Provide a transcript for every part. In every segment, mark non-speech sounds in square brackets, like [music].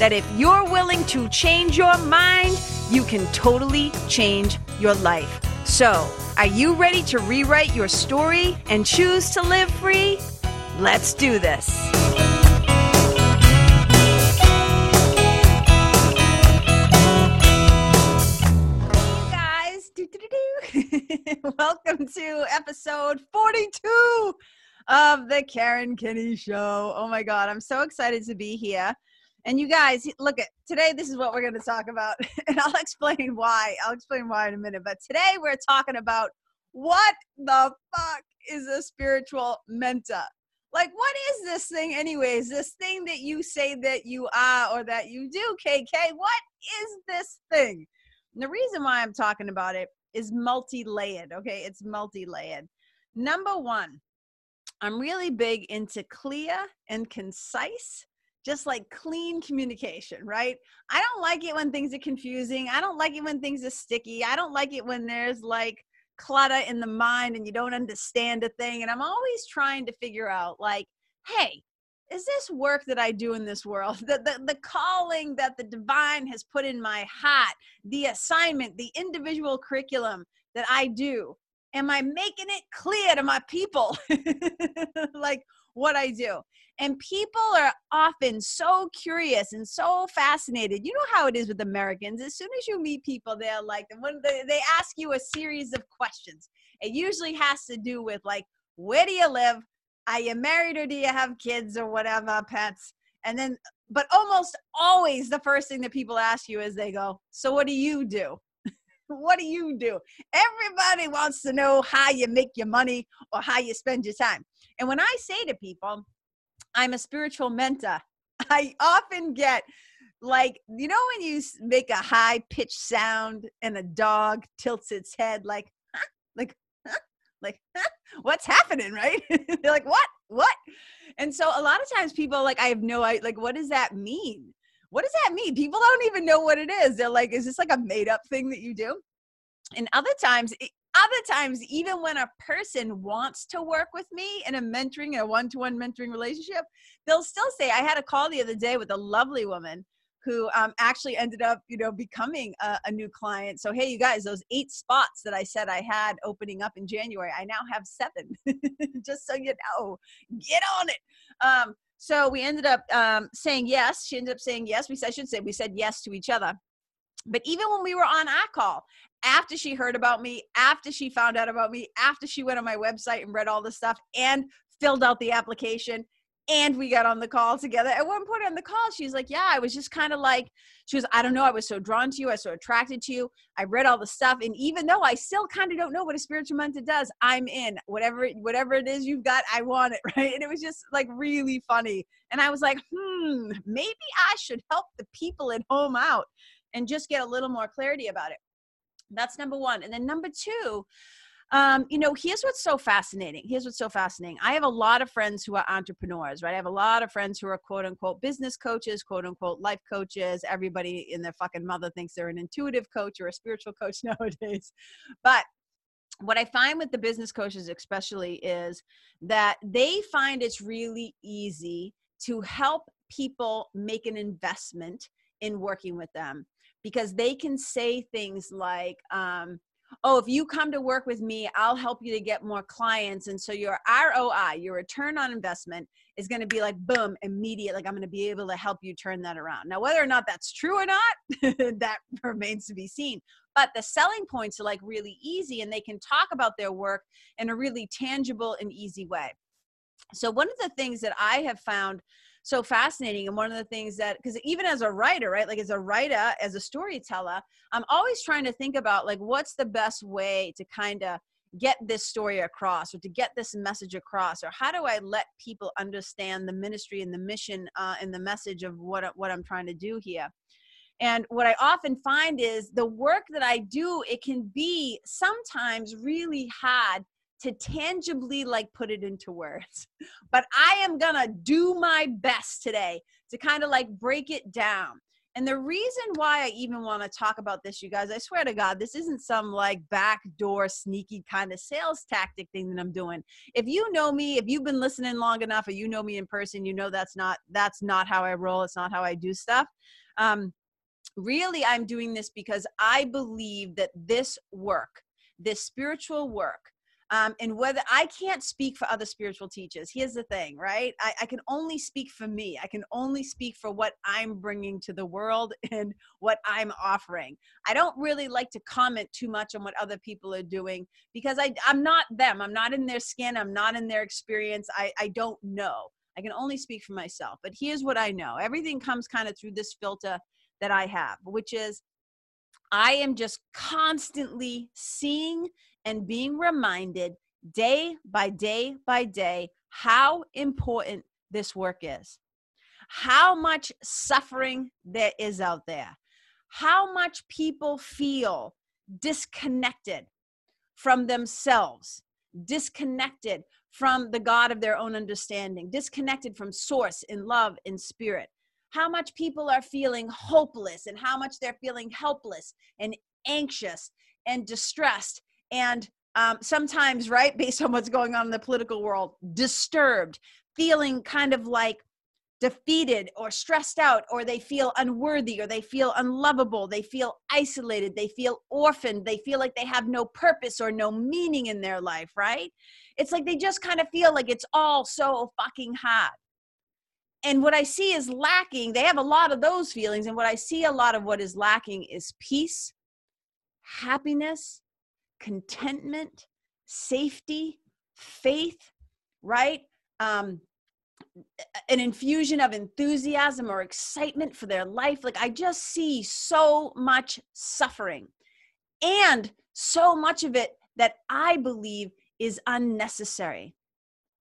that if you're willing to change your mind, you can totally change your life. So, are you ready to rewrite your story and choose to live free? Let's do this. Guys, [laughs] welcome to episode 42 of the Karen Kenney Show. Oh my God, I'm so excited to be here. And you guys, look at today. This is what we're going to talk about, [laughs] and I'll explain why. I'll explain why in a minute. But today we're talking about what the fuck is a spiritual mentor? Like, what is this thing, anyways? This thing that you say that you are or that you do, KK? What is this thing? And the reason why I'm talking about it is multi layered, okay? It's multi layered. Number one, I'm really big into clear and concise just like clean communication, right? I don't like it when things are confusing. I don't like it when things are sticky. I don't like it when there's like clutter in the mind and you don't understand a thing. And I'm always trying to figure out, like, hey, is this work that I do in this world, [laughs] the, the, the calling that the divine has put in my heart, the assignment, the individual curriculum that I do, am I making it clear to my people? [laughs] like, what I do. And people are often so curious and so fascinated. You know how it is with Americans. As soon as you meet people, they're like, they ask you a series of questions. It usually has to do with like, where do you live? Are you married or do you have kids or whatever, pets? And then, but almost always the first thing that people ask you is they go, So what do you do? [laughs] what do you do? Everybody wants to know how you make your money or how you spend your time. And when I say to people, I'm a spiritual mentor, [laughs] I often get like, you know, when you make a high pitched sound and a dog tilts its head, like, huh? like, huh? like, huh? what's happening, right? [laughs] They're like, what? What? And so a lot of times people like, I have no idea, like, what does that mean? What does that mean? People don't even know what it is. They're like, is this like a made up thing that you do? And other times, other times even when a person wants to work with me in a mentoring a one-to-one mentoring relationship they'll still say i had a call the other day with a lovely woman who um, actually ended up you know becoming a, a, new client. So hey you guys those eight spots that i said i had opening up in january i now have seven. [laughs] Just so you know get on it. Um, so we ended up um, saying yes. She ended up saying yes. We said, i should say we said yes to each other. But even when we were on our call after she heard about me, after she found out about me, after she went on my website and read all the stuff and filled out the application and we got on the call together. At one point on the call, she's like, Yeah, I was just kind of like, she was, I don't know, I was so drawn to you, I was so attracted to you. I read all the stuff. And even though I still kind of don't know what a spiritual mentor does, I'm in. Whatever, whatever it is you've got, I want it. [laughs] Right. And it was just like really funny. And I was like, hmm, maybe I should help the people at home out and just get a little more clarity about it. That's number one. And then number two, um, you know, here's what's so fascinating. Here's what's so fascinating. I have a lot of friends who are entrepreneurs, right? I have a lot of friends who are quote unquote business coaches, quote unquote life coaches. Everybody in their fucking mother thinks they're an intuitive coach or a spiritual coach [laughs] nowadays. But what I find with the business coaches, especially, is that they find it's really easy to help people make an investment in working with them because they can say things like, um, oh, if you come to work with me, I'll help you to get more clients. And so your ROI, your return on investment, is going to be like, boom, immediate. Like, I'm going to be able to help you turn that around. Now, whether or not that's true or not, [laughs] that remains to be seen. But the selling points are like really easy, and they can talk about their work in a really tangible and easy way. So, one of the things that I have found so fascinating and one of the things that because even as a writer right like as a writer as a storyteller i'm always trying to think about like what's the best way to kind of get this story across or to get this message across or how do i let people understand the ministry and the mission uh, and the message of what what i'm trying to do here? And what I often find is the work that I do, it can be sometimes really hard to tangibly like put it into words. [laughs] But I am to do my best today to kind of like break it down. And the reason why I even want to talk about this, you guys, I swear to God, this isn't some like backdoor sneaky kind of sales tactic thing that I'm doing. If you know me, if you've been listening long enough, or you know me in person, you know that's not that's not how I roll. It's not how I do stuff. Um, really, I'm doing this because I believe that this work, this spiritual work, um, and whether I can't speak for other spiritual teachers. Here's the thing, right? I, I, can only speak for me. I can only speak for what I'm bringing to the world [laughs] and what I'm offering. I don't really like to comment too much on what other people are doing because I, I'm not them. I'm not in their skin. I'm not in their experience. I, I don't know. I can only speak for myself. But here's what I know everything comes kind of through this filter that I have, which is I am just constantly seeing and being reminded day by day by day how important this work is, how much suffering there is out there, how much people feel disconnected from themselves, disconnected from the God of their own understanding, disconnected from source in love in spirit. How much people are feeling hopeless and how much they're feeling helpless and anxious and distressed and um, sometimes, right, [laughs] based on what's going on in the political world, disturbed, feeling kind of like defeated or stressed out, or they feel unworthy, or they feel unlovable, they feel isolated, they feel orphaned, they feel like they have no purpose or no meaning in their life, right? It's like they just kind of feel like it's all so fucking hard. And what I see is lacking, they have a lot of those feelings, and what I see a lot of what is lacking is peace, happiness, contentment, safety, faith, right? Um, an infusion of enthusiasm or excitement for their life. Like I just see so much suffering and so much of it that I believe is unnecessary.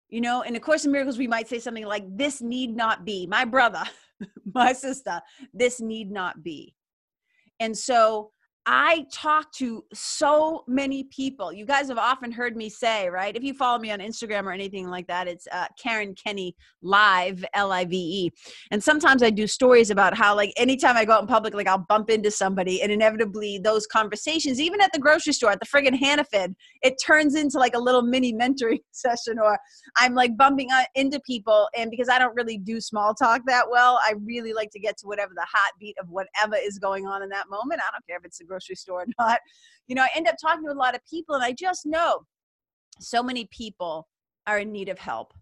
You know, in A Course in Miracles, we might say something like, This need not be. My brother, [laughs] my sister, this need not be. And so I talk to so many people. You guys have often heard me say, right? If you follow me on Instagram or anything like that, it's uh, Karen Kenney Live, L I V E. And sometimes I do stories about how, like, anytime I go out in public, like, I'll bump into somebody, and inevitably those conversations, even at the grocery store, at the friggin' Hannaford, it turns into like a little mini mentoring [laughs] session, or I'm like bumping into people. And because I don't really do small talk that well, I really like to get to whatever the hot beat of whatever is going on in that moment. I don't care if it's a grocery store or [laughs] not. You know, I end up talking to a lot of people, and I just know so many people are in need of help.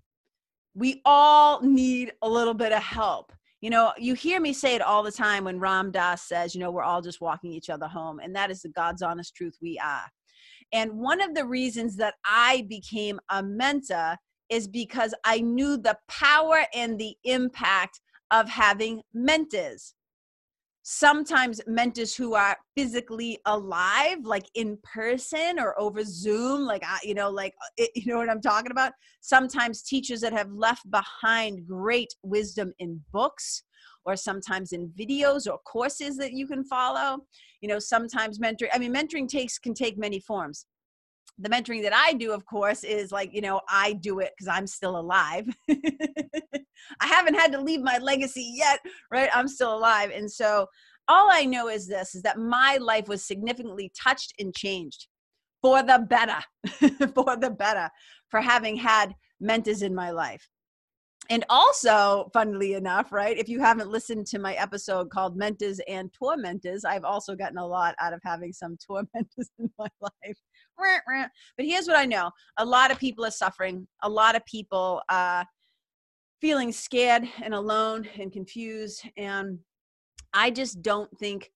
We all need a little bit of help. You know, you hear me say it all the time when Ram Dass says, you know, we're all just walking each other home. And that is the God's honest truth we are. And one of the reasons that I became a mentor is because I knew the power and the impact of having mentors sometimes mentors who are physically alive like in person or over zoom like I, you know like uh, it, [laughs] you know what i'm talking about? Sometimes teachers that have left behind great wisdom in books or sometimes in videos or courses that you can follow. You know sometimes mentoring i mean mentoring takes can take many forms the mentoring that I do, of course, is like, you know, I do it because I'm still alive. [laughs] I haven't had to leave my legacy yet, right? I'm still alive. And so all I know is this is that my life was significantly touched and changed for the better, [laughs] for the better, for having had mentors in my life. And also, funnily enough, right, if you haven't listened to my episode called Mentors and Tormentors, I've also gotten a lot out of having some tormentors [laughs] in my life. But here's what I know a lot of people are suffering, a lot of people are feeling scared and alone and confused. And I just don't think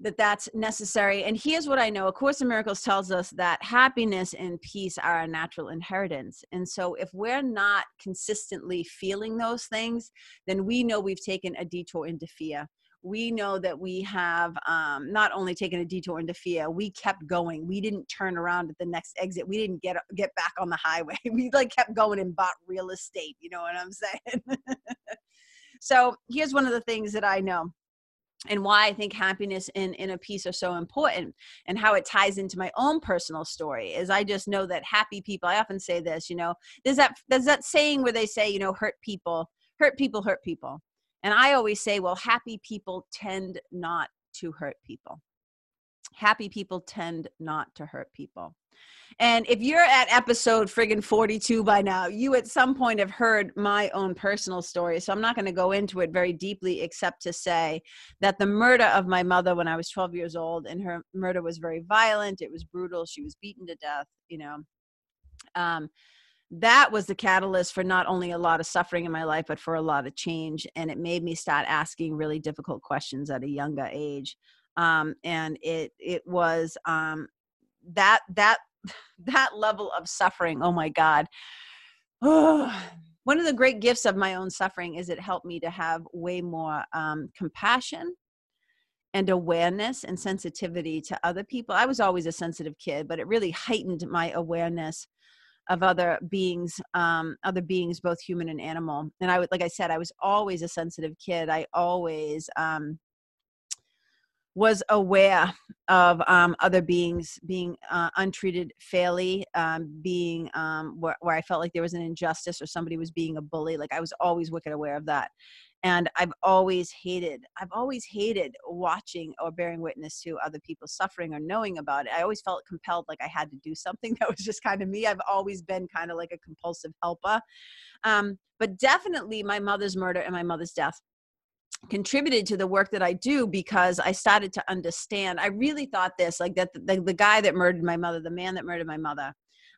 that that's necessary. And here's what I know A Course in Miracles tells us that happiness and peace are a natural inheritance. And so if we're not consistently feeling those things, then we know we've taken a detour into fear. We know that we have um, not only taken a detour into fear, we kept going. We didn't turn around at the next exit. We didn't get get back on the highway. [laughs] We like kept going and bought real estate. You know what I'm saying? [laughs] so here's one of the things that I know and why I think happiness in, in a piece are so important and how it ties into my own personal story is I just know that happy people, I often say this, you know, there's that there's that saying where they say, you know, hurt people, hurt people, hurt people. And I always say, well, happy people tend not to hurt people. Happy people tend not to hurt people. And if you're at episode friggin' 42 by now, you at some point have heard my own personal story. So I'm not going to go into it very deeply, except to say that the murder of my mother when I was 12 years old, and her murder was very violent, it was brutal, she was beaten to death, you know. Um, that was the catalyst for not only a lot of suffering in my life, but for a lot of change. And it made me start asking really difficult questions at a younger age. Um, and it it was um, that that [laughs] that level of suffering oh my god [sighs] one of the great gifts of my own suffering is it helped me to have way more um, compassion and awareness and sensitivity to other people i was always a sensitive kid but it really heightened my awareness of other beings um, other beings both human and animal. And i would like i said i was always a sensitive kid. I always um, was aware of um, other beings being uh, untreated fairly, um, being um, where, where, I felt like there was an injustice or somebody was being a bully. Like I was always wicked aware of that. And I've always hated, I've always hated watching or bearing witness to other people suffering or knowing about it. I always felt compelled like I had to do something. [laughs] That was just kind of me. I've always been kind of like a compulsive helper. Um, but definitely my mother's murder and my mother's death contributed to the work that I do because I started to understand. I really thought this like that the, the, guy that murdered my mother, the man that murdered my mother,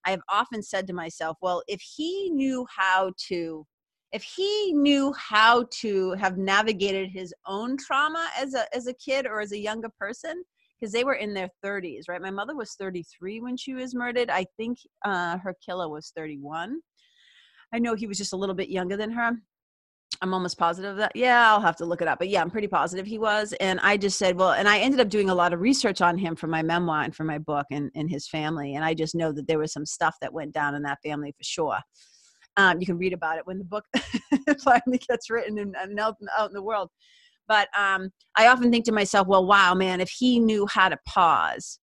I have often said to myself, well, if he knew how to if he knew how to have navigated his own trauma as a as a kid or as a younger person because they were in their 30s right? My mother was 33 when she was murdered. I think uh, her killer was 31 i know he was just a little bit younger than her I'm almost positive that, yeah, I'll have to look it up. But yeah, I'm pretty positive he was. And I just said, well, and I ended up doing a lot of research on him for my memoir and for my book and, and his family. And I just know that there was some stuff that went down in that family for sure. Um, you can read about it when the book [laughs] finally gets written and, and out, out in the world. But um, I often think to myself, well, wow, man, if he knew how to pause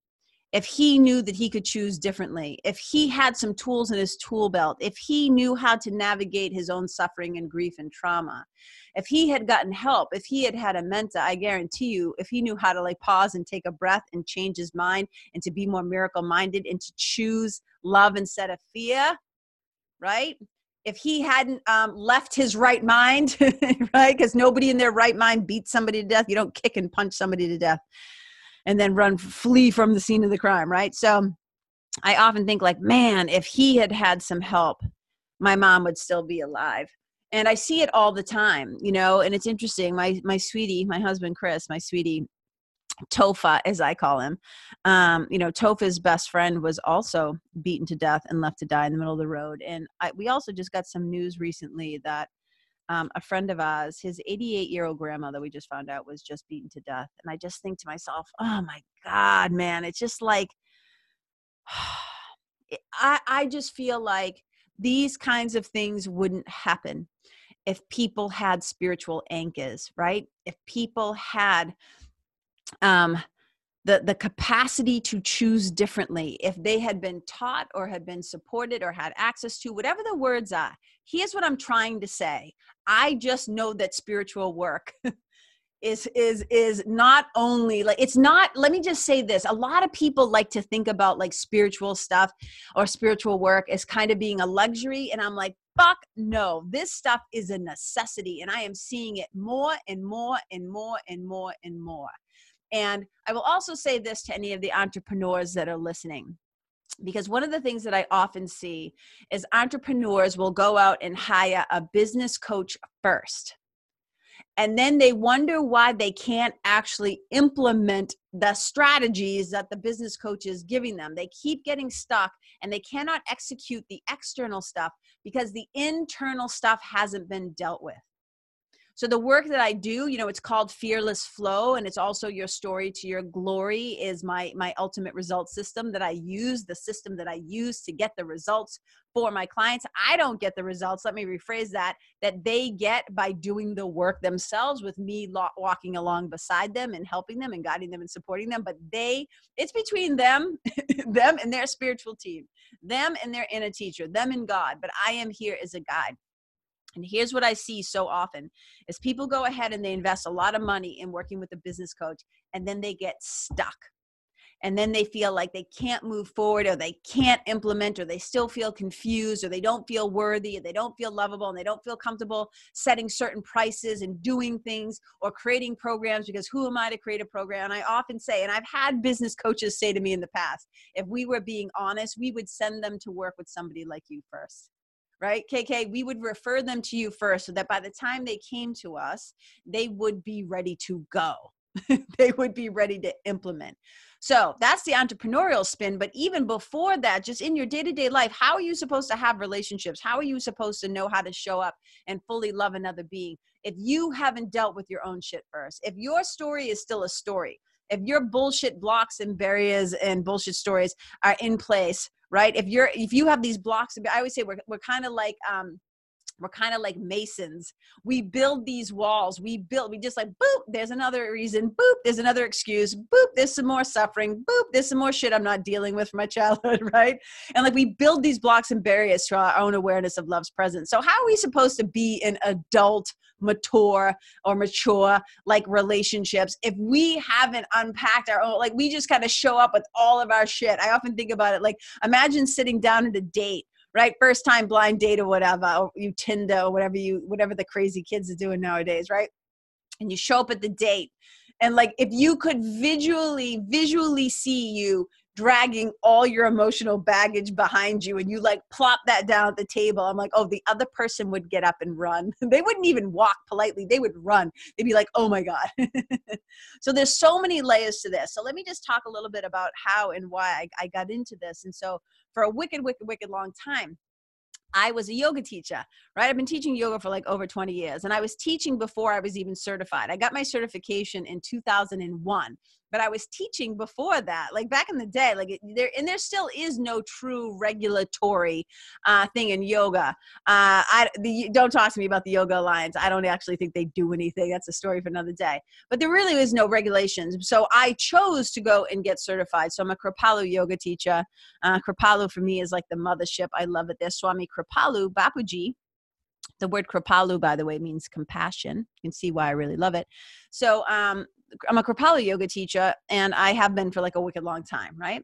if he knew that he could choose differently, if he had some tools in his tool belt, if he knew how to navigate his own suffering and grief and trauma, if he had gotten help, if he had had a mentor, I guarantee you, if he knew how to like pause and take a breath and change his mind and to be more miracle minded and to choose love instead of fear, right? If he hadn't um, left his right mind, [laughs] right? Because nobody in their right mind beats somebody to death. You don't kick and punch somebody to death and then run flee from the scene of the crime right? So i often think like man if he had had some help my mom would still be alive. And i see it all the time you know and it's interesting. My my sweetie my husband chris my sweetie Tofa, as I call him, um, you know, Tofa's best friend was also beaten to death and left to die in the middle of the road. And I, we also just got some news recently that um, a friend of ours, his 88 year old grandmother, we just found out was just beaten to death. And I just think to myself, oh my God, man, it's just like, [sighs] I, I just feel like these kinds of things wouldn't happen if people had spiritual anchors, right? If people had um, the the capacity to choose differently if they had been taught or had been supported or had access to whatever the words are here's what i'm trying to say. I just know that spiritual work [laughs] is is is not only like it's not let me just say this. A lot of people like to think about like spiritual stuff or spiritual work as kind of being a luxury and i'm like fuck no. This stuff is a necessity and i am seeing it more and more and more and more and more. And I will also say this to any of the entrepreneurs that are listening because one of the things that I often see is entrepreneurs will go out and hire a business coach first. And then they wonder why they can't actually implement the strategies that the business coach is giving them. They keep getting stuck and they cannot execute the external stuff because the internal stuff hasn't been dealt with. So the work that I do, you know, it's called Fearless Flow and it's also your story to your glory is my my ultimate result system that I use, the system that I use to get the results for my clients. I don't get the results, let me rephrase that, that they get by doing the work themselves with me walking along beside them and helping them and guiding them and supporting them, but they it's between them [laughs] them and their spiritual team, them and their inner teacher, them and God, but I am here as a guide. And here's what I see so often is people go ahead and they invest a lot of money in working with a business coach and then they get stuck. And then they feel like they can't move forward or they can't implement or they still feel confused or they don't feel worthy or they don't feel lovable and they don't feel comfortable setting certain prices and doing things or creating programs because who am I to create a program? And I often say, and I've had business coaches say to me in the past, if we were being honest, we would send them to work with somebody like you first right? KK, we would refer them to you first so that by the time they came to us, they would be ready to go. [laughs] they would be ready to implement. So that's the entrepreneurial spin. But even before that, just in your day to day life, how are you supposed to have relationships? How are you supposed to know how to show up and fully love another being if you haven't dealt with your own shit first? If your story is still a story, if your bullshit blocks and barriers and bullshit stories are in place right? If you're if you have these blocks i always say we're, we're kind of like um we're kind of like masons. We build these walls. We build we just like boop there's another reason. Boop there's another excuse. Boop there's some more suffering. Boop there's some more shit i'm not dealing with from my [laughs] childhood right? And like we build these blocks and barriers to our own awareness of love's presence. So how are we supposed to be an adult mature or mature like relationships if we haven't unpacked our own like we just kind of show up with all of our shit? I often think about it like imagine sitting down at a date right? First time blind date or whatever or you tinder or whatever you whatever the crazy kids are doing nowadays right? And you show up at the date. And like if you could visually visually see you dragging all your emotional baggage behind you and you like plop that down at the table. I'm like oh the other person would get up and run. [laughs] They wouldn't even walk politely. They would run. They'd be like oh my god. [laughs] So there's so many layers to this. So let me just talk a little bit about how and why I, I got into this. And so for a wicked wicked wicked long time I was a yoga teacher, right? I've been teaching yoga for like over 20 years, and I was teaching before I was even certified. I got my certification in 2001 but I was teaching before that, like back in the day, like there, and there still is no true regulatory uh, thing in yoga. Uh, I the, don't talk to me about the Yoga Alliance. I don't actually think they do anything. That's a story for another day. But there really is no regulations. So I chose to go and get certified. So I'm a Kripalu yoga teacher. Uh, Kripalu for me is like the mothership. I love it. There's Swami Kripalu Bapuji the word kripalu by the way means compassion you can see why i really love it so um, I'm a Kripalu yoga teacher and I have been for like a wicked long time, right?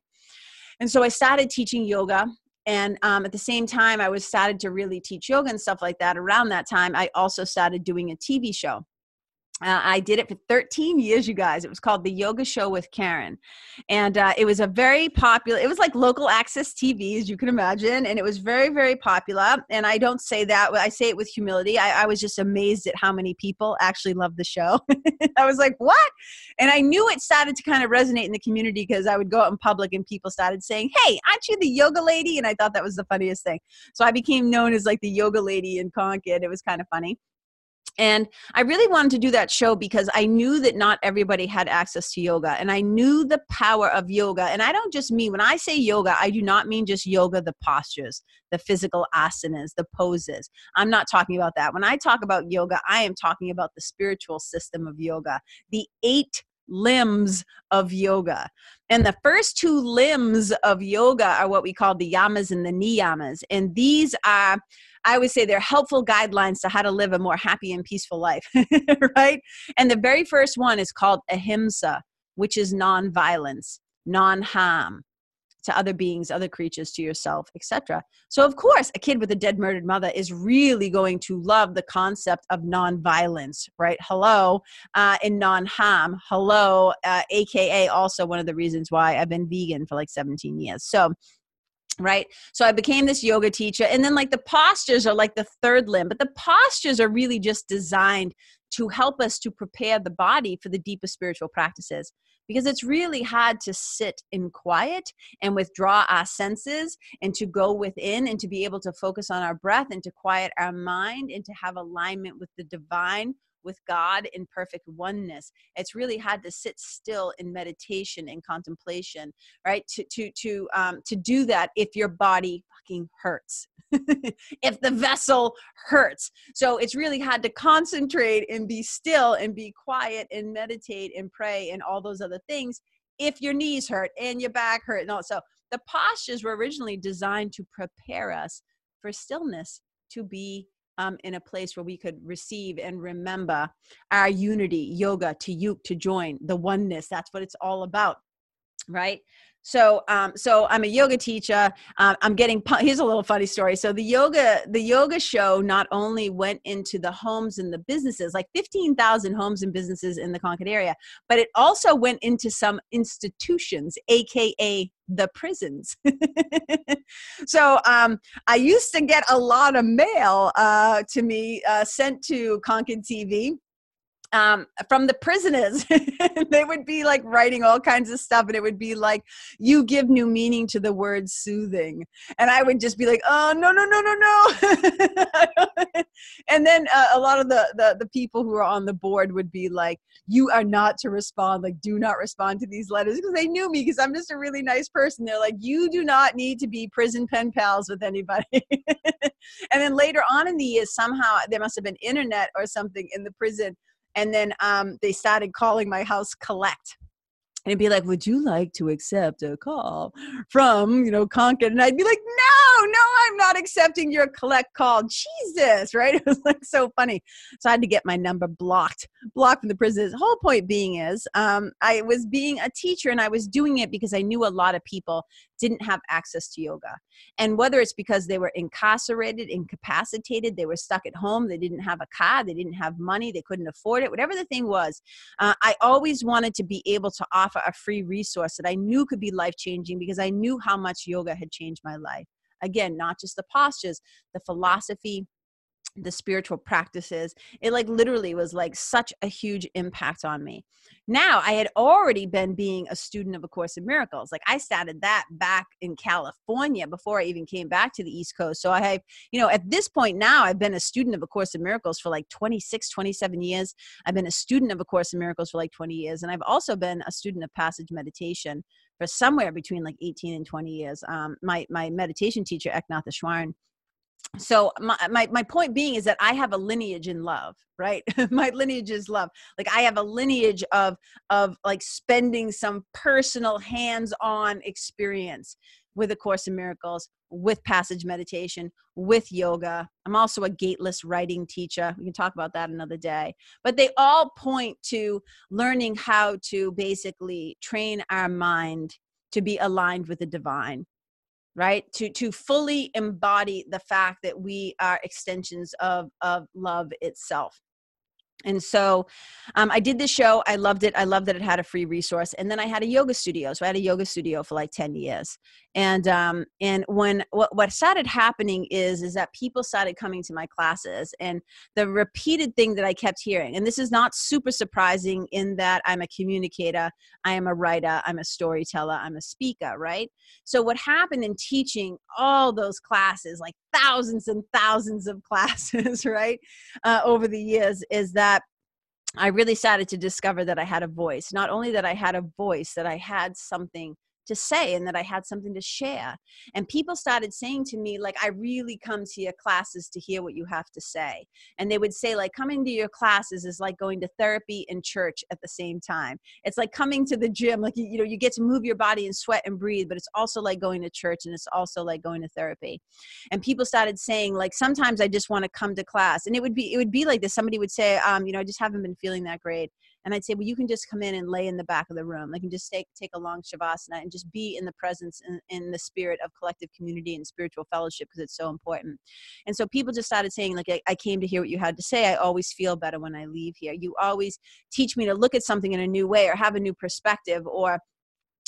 And so I started teaching yoga and um, at the same time i was started to really teach yoga and stuff like that around that time i also started doing a tv show uh, I did it for 13 years, you guys. It was called The Yoga Show with Karen. And uh, it was a very popular, it was like local access TV, as you can imagine. And it was very, very popular. And I don't say that, I say it with humility. I, I was just amazed at how many people actually loved the show. [laughs] I was like, what? And I knew it started to kind of resonate in the community because I would go out in public and people started saying, hey, aren't you the yoga lady? And I thought that was the funniest thing. So I became known as like the yoga lady in Concord. It was kind of funny. And I really wanted to do that show because I knew that not everybody had access to yoga. And I knew the power of yoga. And I don't just mean, when I say yoga, I do not mean just yoga, the postures, the physical asanas, the poses. I'm not talking about that. When I talk about yoga, I am talking about the spiritual system of yoga, the eight limbs of yoga. And the first two limbs of yoga are what we call the yamas and the niyamas. And these are I would say they're helpful guidelines to how to live a more happy and peaceful life, [laughs] right? And the very first one is called ahimsa, which is non-violence, non-harm to other beings, other creatures, to yourself, etc. So, of course, a kid with a dead, murdered mother is really going to love the concept of non-violence, right? Hello, uh, and non-harm. Hello, uh, aka also one of the reasons why I've been vegan for like 17 years. So, right? So i became this yoga teacher and then like the postures are like the third limb but the postures are really just designed to help us to prepare the body for the deeper spiritual practices because it's really hard to sit in quiet and withdraw our senses and to go within and to be able to focus on our breath and to quiet our mind and to have alignment with the divine with God in perfect oneness. It's really had to sit still in meditation and contemplation, right? To to to um, to do that if your body fucking hurts, [laughs] if the vessel hurts. So it's really had to concentrate and be still and be quiet and meditate and pray and all those other things. If your knees hurt and your back hurt and all so the postures were originally designed to prepare us for stillness to be um, in a place where we could receive and remember our unity, yoga, to yuj, to join, the oneness. That's what it's all about, right? So, um, so I'm a yoga teacher. Uh, I'm getting. Here's a little funny story. So the yoga, the yoga show, not only went into the homes and the businesses, like 15,000 homes and businesses in the Concord area, but it also went into some institutions, aka the prisons. [laughs] so um, I used to get a lot of mail uh, to me uh, sent to Concord TV um, from the prisoners. [laughs] they would be like writing all kinds of stuff, and it would be like, "You give new meaning to the word soothing," and I would just be like, "Oh no, no, no, no, no!" [laughs] and then uh, a lot of the, the the people who are on the board would be like, "You are not to respond. Like, do not respond to these letters," because they knew me because I'm just a really nice person. They're like, "You do not need to be prison pen pals with anybody." [laughs] and then later on in the years, somehow there must have been internet or something in the prison and then um, they started calling my house collect and it'd be like, "Would you like to accept a call from you know Concord?" And I'd be like, "No, no, I'm not accepting your collect call." Jesus, right? [laughs] It was like so funny. So I had to get my number blocked, blocked from the prison. The whole point being is, um, I was being a teacher and I was doing it because I knew a lot of people didn't have access to yoga, and whether it's because they were incarcerated, incapacitated, they were stuck at home, they didn't have a car, they didn't have money, they couldn't afford it, whatever the thing was, uh, I always wanted to be able to offer a free resource that I knew could be life changing because I knew how much yoga had changed my life. Again, not just the postures, the philosophy, the spiritual practices it like literally was like such a huge impact on me. Now i had already been being a student of a course in miracles like i started that back in california before i even came back to the east coast so i have you know at this point now i've been a student of a course in miracles for like 26 27 years. I've been a student of a course in miracles for like 20 years and i've also been a student of passage meditation for somewhere between like 18 and 20 years. Um, my my meditation teacher eknath Easwaran so my, my my point being is that i have a lineage in love right? [laughs] My lineage is love. Like i have a lineage of of like spending some personal hands-on experience with a course in miracles with passage meditation with yoga. I'm also a gateless writing teacher. We can talk about that another day. But they all point to learning how to basically train our mind to be aligned with the divine right? To to fully embody the fact that we are extensions of of love itself and so um, i did this show i loved it i loved that it had a free resource and then i had a yoga studio so i had a yoga studio for like 10 years. And um, and when what, what started happening is is that people started coming to my classes and the repeated thing that i kept hearing and this is not super surprising in that i'm a communicator i am a writer i'm a storyteller i'm a speaker right? So what happened in teaching all those classes like thousands and thousands of classes [laughs] right uh, over the years is that I really started to discover that I had a voice. Not only that I had a voice, that I had something to say and that I had something to share. And people started saying to me, like, I really come to your classes to hear what you have to say. And they would say, like, coming to your classes is like going to therapy and church at the same time. It's like coming to the gym, like, you, know, you get to move your body and sweat and breathe, but it's also like going to church and it's also like going to therapy. And people started saying, like, sometimes I just want to come to class. And it would be, it would be like this. Somebody would say, um, you know, I just haven't been feeling that great and I'd say, well, you can just come in and lay in the back of the room. Like, and just take take a long shavasana and just be in the presence and in the spirit of collective community and spiritual fellowship because it's so important. And so people just started saying, like, I, I came to hear what you had to say. I always feel better when I leave here. You always teach me to look at something in a new way or have a new perspective or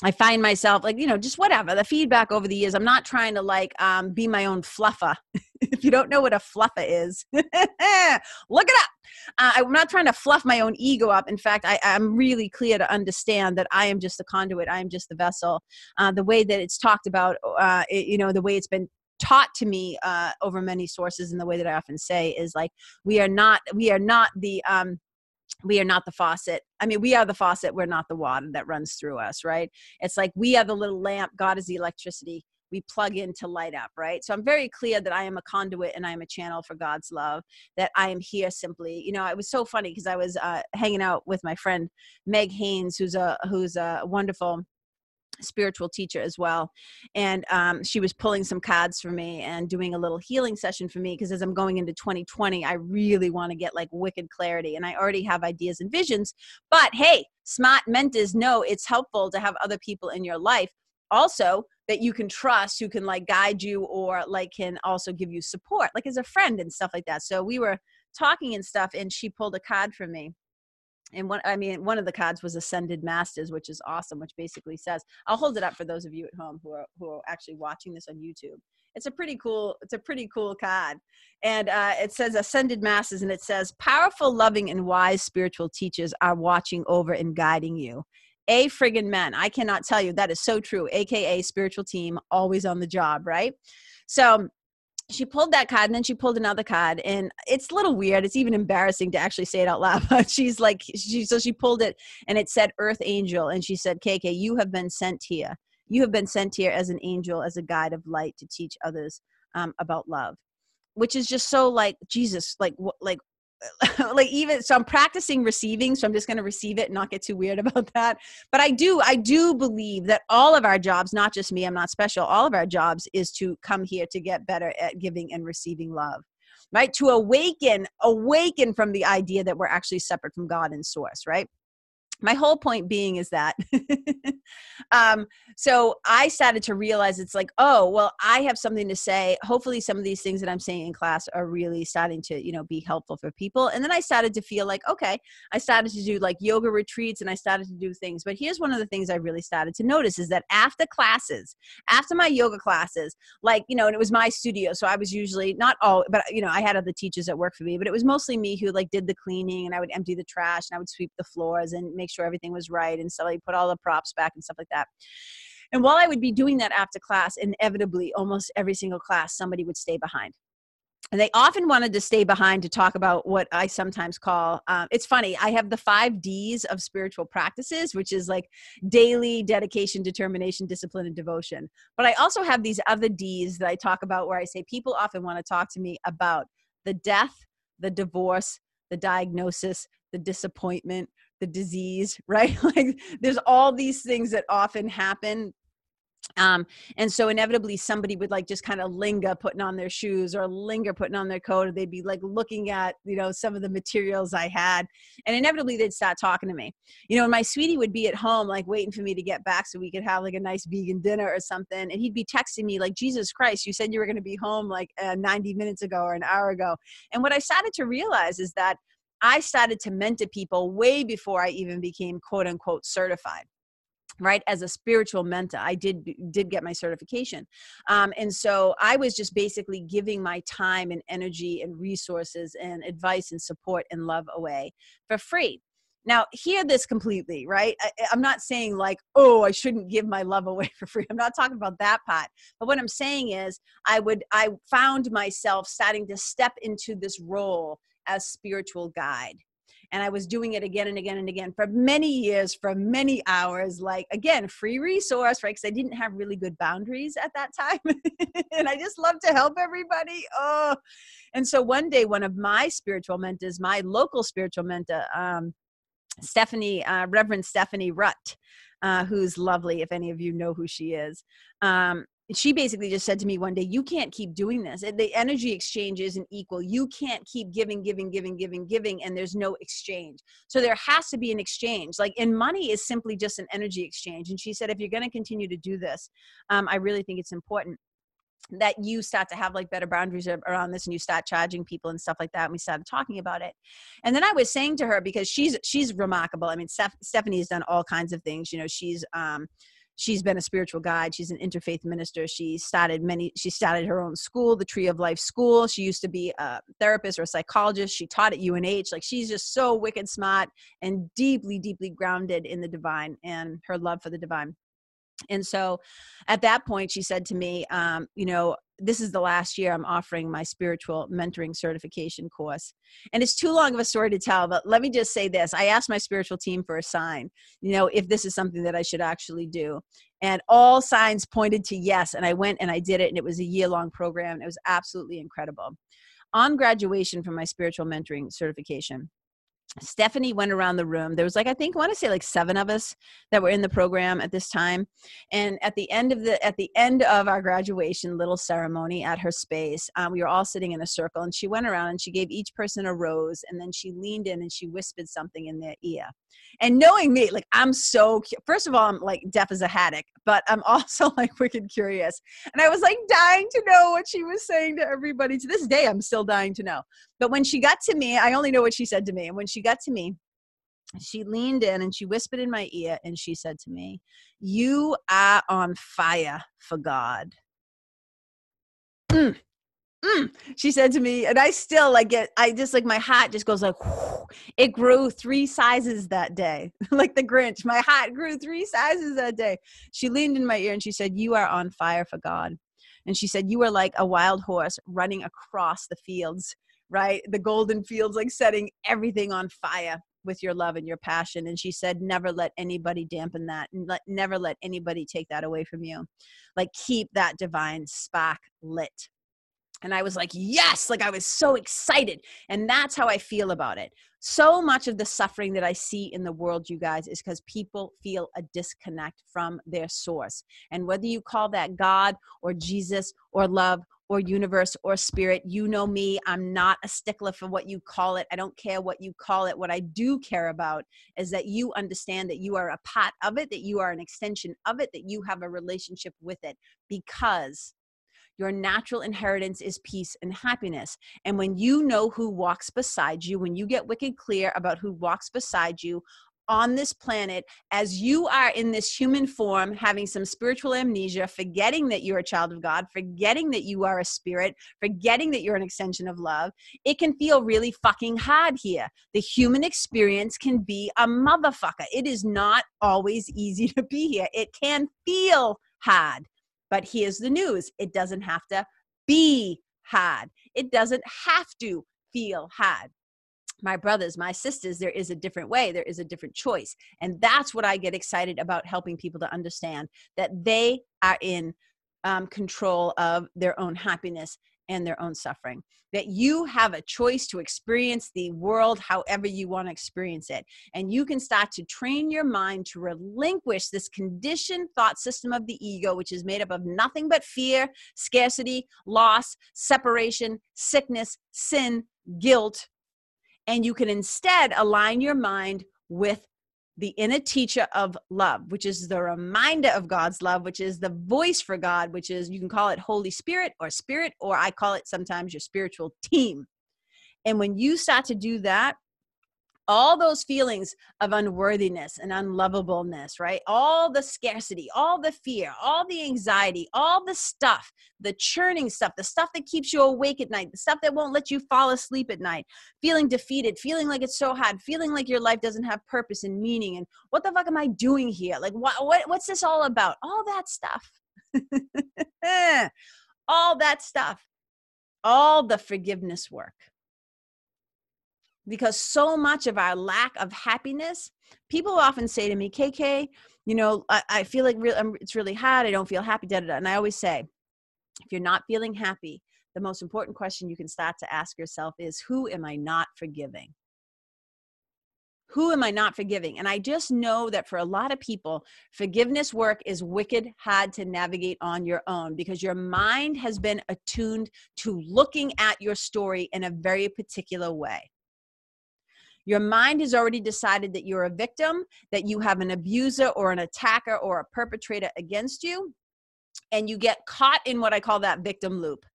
I find myself like, you know, just whatever the feedback over the years. I'm not trying to like um, be my own fluffer. [laughs] if you don't know what a fluffer is, [laughs] look it up. Uh, I'm not trying to fluff my own ego up. In fact, I, am really clear to understand that I am just the conduit. I am just the vessel. Uh, the way that it's talked about, uh, it, you know, the way it's been taught to me uh, over many sources and the way that i often say is like we are not we are not the um we are not the faucet. I mean, we are the faucet. We're not the water that runs through us, right? It's like we are the little lamp. God is the electricity we plug in to light up, right? So I'm very clear that I am a conduit and I am a channel for God's love, that I am here simply. You know, it was so funny because I was uh, hanging out with my friend Meg Haynes, who's a who's a wonderful spiritual teacher as well. And um, she was pulling some cards for me and doing a little healing session for me because as i'm going into 2020 i really want to get like wicked clarity and i already have ideas and visions. But hey smart mentors know it's helpful to have other people in your life also that you can trust who can like guide you or like can also give you support like as a friend and stuff like that. So we were talking and stuff and she pulled a card for me and one i mean one of the cards was ascended masters which is awesome which basically says i'll hold it up for those of you at home who are who are actually watching this on youtube it's a pretty cool it's a pretty cool card and uh, it says ascended masters and it says powerful loving and wise spiritual teachers are watching over and guiding you a friggin' men. I cannot tell you that is so true. AKA spiritual team, always on the job, right? So she pulled that card and then she pulled another card and it's a little weird it's even embarrassing to actually say it out loud [laughs] but she's like she so she pulled it and it said earth angel and she said kk you have been sent here. You have been sent here as an angel as a guide of light to teach others um, about love which is just so like jesus like what like [laughs] like even so i'm practicing receiving so i'm just going to receive it and not get too weird [laughs] about that. But i do i do believe that all of our jobs not just me i'm not special all of our jobs is to come here to get better at giving and receiving love right? To awaken awaken from the idea that we're actually separate from god and source right my whole point being is that [laughs] um, so i started to realize it's like oh well i have something to say. Hopefully some of these things that i'm saying in class are really starting to you know be helpful for people. And then i started to feel like okay i started to do like yoga retreats and i started to do things. But here's one of the things i really started to notice is that after classes after my yoga classes like you know and it was my studio so i was usually not all but you know i had other teachers that worked for me but it was mostly me who like did the cleaning and i would empty the trash and i would sweep the floors and make sure everything was right and so I put all the props back and stuff like that. And while I would be doing that after class, inevitably, almost every single class, somebody would stay behind. And they often wanted to stay behind to talk about what I sometimes call um, it's funny. I have the five D's of spiritual practices, which is like daily dedication, determination, discipline, and devotion. But I also have these other D's that I talk about where I say people often want to talk to me about the death, the divorce, the diagnosis, the disappointment, the disease, [laughs] right? like there's all these things that often happen. Um and so inevitably somebody would like just kind of linger putting on their shoes or linger putting on their coat or they'd be like looking at you know some of the materials i had and inevitably they'd start talking to me. You know and my sweetie would be at home like waiting for me to get back so we could have like a nice vegan dinner or something and he'd be texting me like jesus christ you said you were going to be home like uh, 90 minutes ago or an hour ago. And what i started to realize is that I started to mentor people way before I even became quote unquote certified right as a spiritual mentor. I did did get my certification. Um, and so i was just basically giving my time and energy and resources and advice and support and love away for free. Now hear this completely right? I, i'm not saying like oh i shouldn't give my love away [laughs] for free. I'm not talking about that part. But what i'm saying is i would i found myself starting to step into this role as spiritual guide and I was doing it again and again and again for many years, for many hours. Like again, free resource, right? Because I didn't have really good boundaries at that time, [laughs] and I just love to help everybody. Oh, and so one day, one of my spiritual mentors, my local spiritual mentor, um, Stephanie, uh, Reverend Stephanie Rutt, uh, who's lovely. If any of you know who she is, um, she basically just said to me one day, You can't keep doing this. The energy exchange isn't equal. You can't keep giving, giving, giving, giving, giving, and there's no exchange. So there has to be an exchange. Like, and money is simply just an energy exchange. And she said, If you're going to continue to do this, um, I really think it's important that you start to have like better boundaries around this and you start charging people and stuff like that and we started talking about it and then i was saying to her because she's she's remarkable i mean Steph, stephanie's done all kinds of things you know she's um she's been a spiritual guide she's an interfaith minister she started many she started her own school the tree of life school. She used to be a therapist or a psychologist. She taught at unh like she's just so wicked smart and deeply deeply grounded in the divine and her love for the divine. And so at that point she said to me um, you know this is the last year I'm offering my spiritual mentoring certification course. And it's too long of a story to tell, but let me just say this. I asked my spiritual team for a sign, you know, if this is something that I should actually do. And all signs pointed to yes. And I went and I did it. And it was a year long program. It was absolutely incredible. On graduation from my spiritual mentoring certification, Stephanie went around the room. There was like I think I want to say like seven of us that were in the program at this time. And at the end of the at the end of our graduation little ceremony at her space, um, we were all sitting in a circle, and she went around and she gave each person a rose, and then she leaned in and she whispered something in their ear. And knowing me, like I'm so first of all, I'm like deaf as a haddock, but I'm [laughs] also like wicked curious, and I was like dying to know what she was saying to everybody. To this day, I'm still dying to know. But when she got to me, I only know what she said to me. And when got to me, she leaned in and she whispered in my ear and she said to me, You are on fire for God. Mm. Mm, she said to me, and I still like get, I just like my heart just goes like, whoo. it grew three sizes that day, [laughs] like the Grinch. My heart grew three sizes that day. She leaned in my ear and she said, You are on fire for God. And she said, You are like a wild horse running across the fields right? The golden fields, like setting everything on fire with your love and your passion. And she said, never let anybody dampen that. And let, never let anybody take that away from you. Like keep that divine spark lit. And I was like, yes, like I was so excited. And that's how I feel about it. So much of the suffering that I see in the world, you guys, is because people feel a disconnect from their source. And whether you call that God or Jesus or love or universe or spirit. You know me, I'm not a stickler for what you call it. I don't care what you call it. What I do care about is that you understand that you are a part of it, that you are an extension of it, that you have a relationship with it because your natural inheritance is peace and happiness. And when you know who walks beside you, when you get wicked clear about who walks beside you, on this planet as you are in this human form, having some spiritual amnesia, forgetting that you're a child of God, forgetting that you are a spirit, forgetting that you're an extension of love, it can feel really fucking hard here. The human experience can be a motherfucker. It is not always easy [laughs] to be here. It can feel hard. But here's the news. It doesn't have to be hard, it doesn't have to feel hard my brothers, my sisters, there is a different way, there is a different choice. And that's what I get excited about helping people to understand that they are in um, control of their own happiness and their own suffering. That you have a choice to experience the world however you want to experience it. And you can start to train your mind to relinquish this conditioned thought system of the ego, which is made up of nothing but fear, scarcity, loss, separation, sickness, sin, guilt, and you can instead align your mind with the inner teacher of love, which is the reminder of God's love, which is the voice for God, which is you can call it Holy Spirit or Spirit, or I call it sometimes your spiritual team. And when you start to do that, all those feelings of unworthiness and unlovableness, right? All the scarcity, all the fear, all the anxiety, all the stuff, the churning stuff, the stuff that keeps you awake at night, the stuff that won't let you fall asleep at night, feeling defeated, feeling like it's so hard, feeling like your life doesn't have purpose and meaning, and what the fuck am I doing here? Like, what, what what's this all about? All that stuff. [laughs] all that stuff. All the forgiveness work because so much of our lack of happiness people often say to me kk you know i, I feel like re- um, it's really hard i don't feel happy da, da, da. and i always say if you're not feeling happy the most important question you can start to ask yourself is who am i not forgiving who am I not forgiving? And I just know that for a lot of people, forgiveness work is wicked hard to navigate on your own because your mind has been attuned to looking at your story in a very particular way. Your mind has already decided that you're a victim, that you have an abuser or an attacker or a perpetrator against you, and you get caught in what I call that victim loop.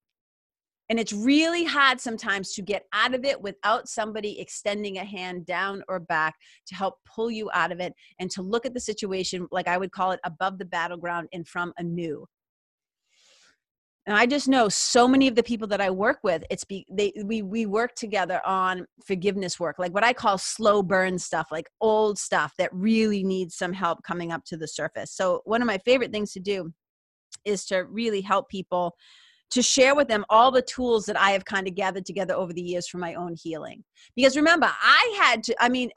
And it's really hard sometimes to get out of it without somebody extending a hand down or back to help pull you out of it and to look at the situation, like I would call it, above the battleground and from anew and i just know so many of the people that i work with it's be they we we work together on forgiveness work like what i call slow burn stuff like old stuff that really needs some help coming up to the surface. So one of my favorite things to do is to really help people to share with them all the tools that I have kind of gathered together over the years for my own healing. Because remember, I had to, I mean,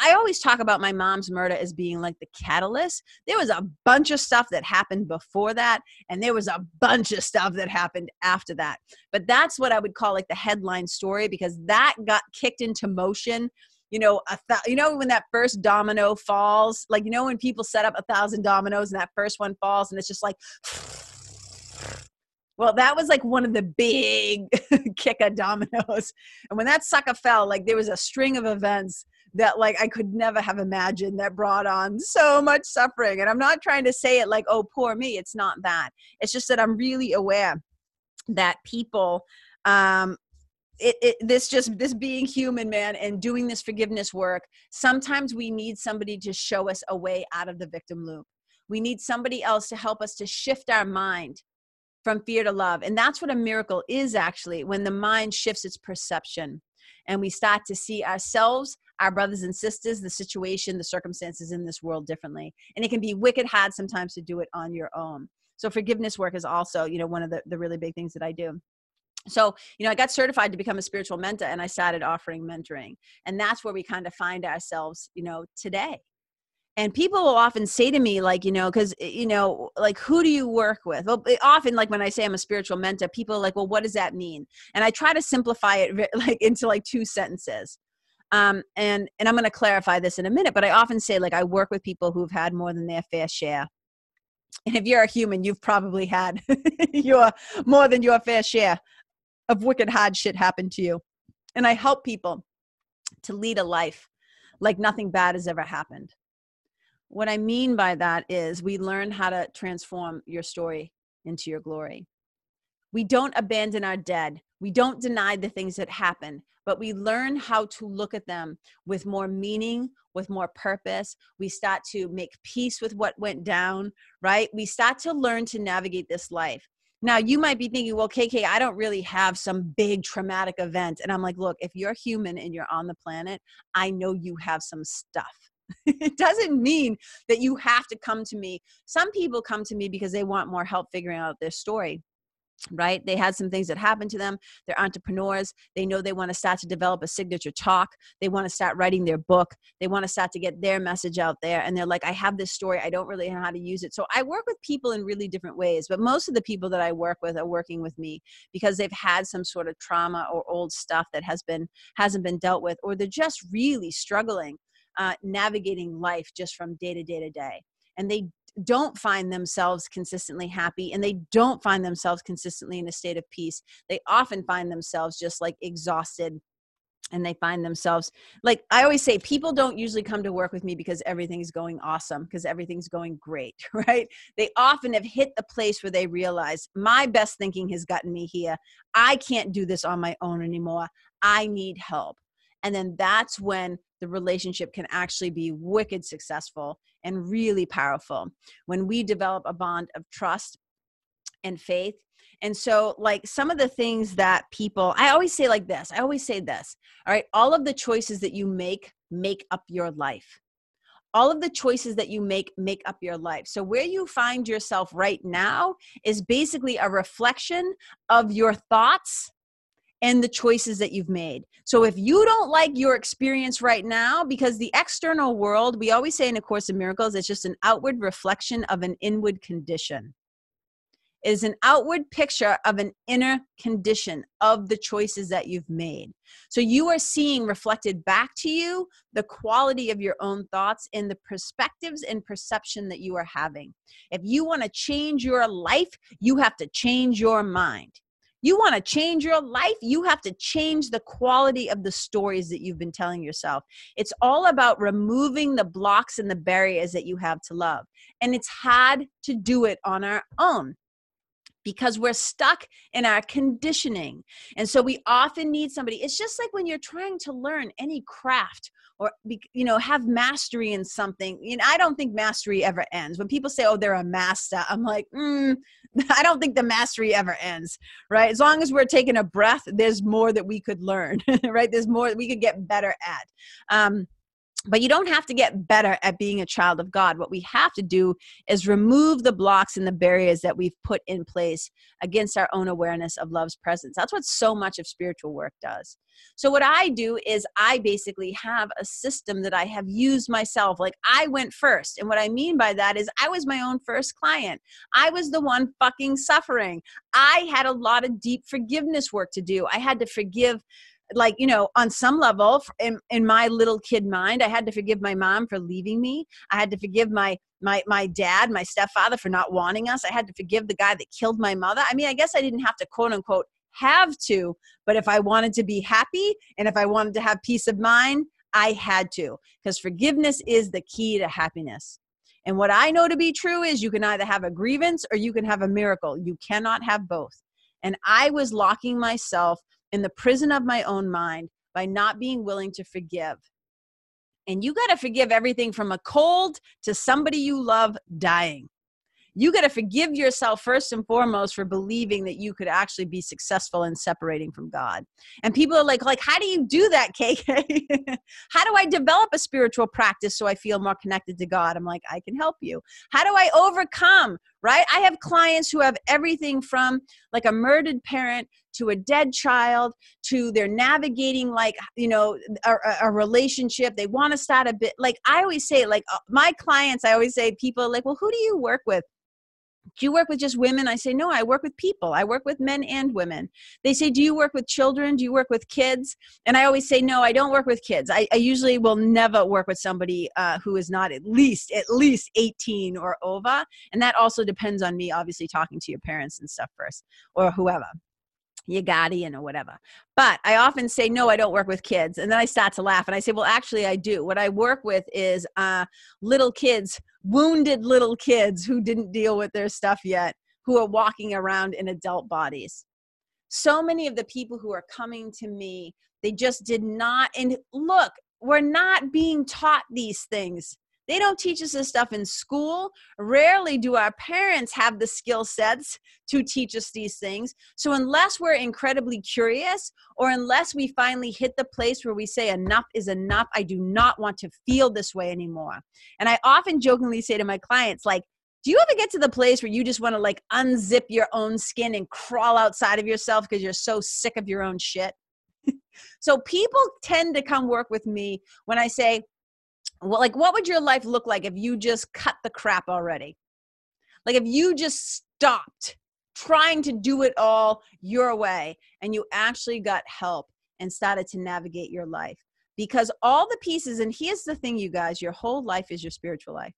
I always talk about my mom's murder as being like the catalyst. There was a bunch of stuff that happened before that, and there was a bunch of stuff that happened after that. But that's what I would call like the headline story because that got kicked into motion you know, a th- you know when that first domino falls, like you know when people set up a thousand dominoes and that first one falls and it's just like well, that was like one of the big [laughs] kick of dominoes. And when that sucker fell, like there was a string of events that like I could never have imagined that brought on so much suffering. And I'm not trying to say it like, oh, poor me. It's not that. It's just that I'm really aware that people um it, it, this just this being human man and doing this forgiveness work sometimes we need somebody to show us a way out of the victim loop we need somebody else to help us to shift our mind from fear to love. And that's what a miracle is actually when the mind shifts its perception and we start to see ourselves, our brothers and sisters, the situation, the circumstances in this world differently. And it can be wicked hard sometimes to do it on your own. So forgiveness work is also, you know, one of the, the really big things that I do. So, you know, I got certified to become a spiritual mentor and I started offering mentoring. And that's where we kind of find ourselves, you know, today and people will often say to me like you know because eh, you know like who do you work with? Well eh, often like when i say i'm a spiritual mentor people are like well what does that mean? And i try to simplify it [laughs] like into like two sentences. Um, and and i'm going to clarify this in a minute but i often say like i work with people who've had more than their fair share. And if you're a human you've probably had [laughs] your more than your fair share of wicked hard shit happen to you. And i help people to lead a life like nothing bad has ever happened what I mean by that is we learn how to transform your story into your glory. We don't abandon our dead. We don't deny the things that happen, but we learn how to look at them with more meaning, with more purpose. We start to make peace with what went down, right? We start to learn to navigate this life. Now, you might be thinking, well, KK, I don't really have some big traumatic event. And I'm like, look, if you're human and you're on the planet, I know you have some stuff it doesn't mean that you have to come to me. Some people come to me because they want more help figuring out their story right? They had some things that happened to them. They're entrepreneurs. They know they want to start to develop a signature talk. They want to start writing their book. They want to start to get their message out there and they're like i have this story. I don't really know how to use it. So i work with people in really different ways but most of the people that i work with are working with me because they've had some sort of trauma or old stuff that has been hasn't been dealt with or they're just really struggling uh, navigating life just from day to day to day. And they don't find themselves consistently happy and they don't find themselves consistently in a state of peace. They often find themselves just like exhausted and they find themselves like I always say people don't usually come to work with me because everything's going awesome because everything's going great, [laughs] right? They often have hit the place where they realize my best thinking has gotten me here. I can't do this on my own anymore. I need help. And then that's when the relationship can actually be wicked successful and really powerful when we develop a bond of trust and faith. And so, like some of the things that people, I always say like this I always say this, all right, all of the choices that you make make up your life. All of the choices that you make make up your life. So, where you find yourself right now is basically a reflection of your thoughts and the choices that you've made. So if you don't like your experience right now, because the external world, we always say in A Course in Miracles, it's just an outward reflection of an inward condition. It is an outward picture of an inner condition of the choices that you've made. So you are seeing reflected back to you the quality of your own thoughts and the perspectives and perception that you are having. If you want to change your life, you have to change your mind. You want to change your life, you have to change the quality of the stories that you've been telling yourself. It's all about removing the blocks and the barriers that you have to love. And it's hard to do it on our own because we're stuck in our conditioning. And so we often need somebody. It's just like when you're trying to learn any craft or you know have mastery in something you know i don't think mastery ever ends when people say oh they're a master i'm like mm, [laughs] i don't think the mastery ever ends right as long as we're taking a breath there's more that we could learn [laughs] right there's more that we could get better at um, but you don't have to get better at being a child of God. What we have to do is remove the blocks and the barriers that we've put in place against our own awareness of love's presence. That's what so much of spiritual work does. So, what I do is I basically have a system that I have used myself. Like, I went first. And what I mean by that is I was my own first client. I was the one fucking suffering. I had a lot of deep forgiveness work to do. I had to forgive like you know on some level in, in my little kid mind i had to forgive my mom for leaving me. I had to forgive my my my dad my stepfather for not wanting us. I had to forgive the guy that killed my mother. I mean i guess i didn't have to quote unquote have to but if i wanted to be happy and if i wanted to have peace of mind i had to because forgiveness is the key to happiness. And what i know to be true is you can either have a grievance or you can have a miracle. You cannot have both. And i was locking myself in the prison of my own mind by not being willing to forgive. And you got to forgive everything from a cold to somebody you love dying you got to forgive yourself first and foremost for believing that you could actually be successful in separating from God. And people are like, like, how do you do that, KK? [laughs] how do I develop a spiritual practice so I feel more connected to God? I'm like, I can help you. How do I overcome? Right? I have clients who have everything from like a murdered parent to a dead child to they're navigating like you know a, a relationship they want to start a bit like i always say like uh, my clients i always say people like well who do you work with do you work with just women? I say, no, I work with people. I work with men and women. They say, do you work with children? Do you work with kids? And I always say, no, I don't work with kids. I, I usually will never work with somebody uh, who is not at least, at least 18 or over. And that also depends on me, obviously, talking to your parents and stuff first or whoever your guardian or whatever. But I often say, no, I don't work with kids. And then I start to laugh and I say, well, actually, I do. What I work with is uh, little kids, wounded little kids who didn't deal with their stuff yet, who are walking around in adult bodies. So many of the people who are coming to me, they just did not. And look, we're not being taught these things. They don't teach us this stuff in school. Rarely do our parents have the skill sets to teach us these things. So, unless we're incredibly curious, or unless we finally hit the place where we say, enough is enough, I do not want to feel this way anymore. And I often jokingly say to my clients, like, do you ever get to the place where you just want to like unzip your own skin and crawl outside of yourself because you're so sick of your own shit? [laughs] so people tend to come work with me when I say, well, like what would your life look like if you just cut the crap already? Like if you just stopped trying to do it all your way and you actually got help and started to navigate your life. Because all the pieces, and here's the thing, you guys, your whole life is your spiritual life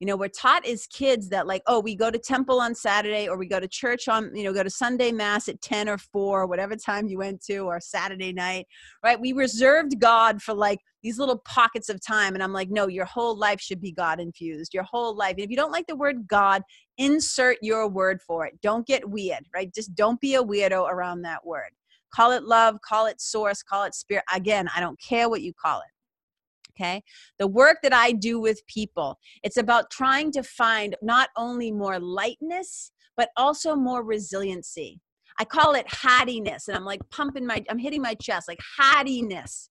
you know we're taught as kids that like oh we go to temple on saturday or we go to church on you know go to sunday mass at 10 or 4 whatever time you went to or saturday night right? We reserved god for like these little pockets of time and i'm like no your whole life should be god infused your whole life. And if you don't like the word god insert your word for it. Don't get weird right? Just don't be a weirdo around that word. Call it love call it source call it spirit. Again i don't care what you call it okay? The work that i do with people it's about trying to find not only more lightness but also more resiliency. I call it hardiness and i'm like pumping my i'm hitting my chest like hardiness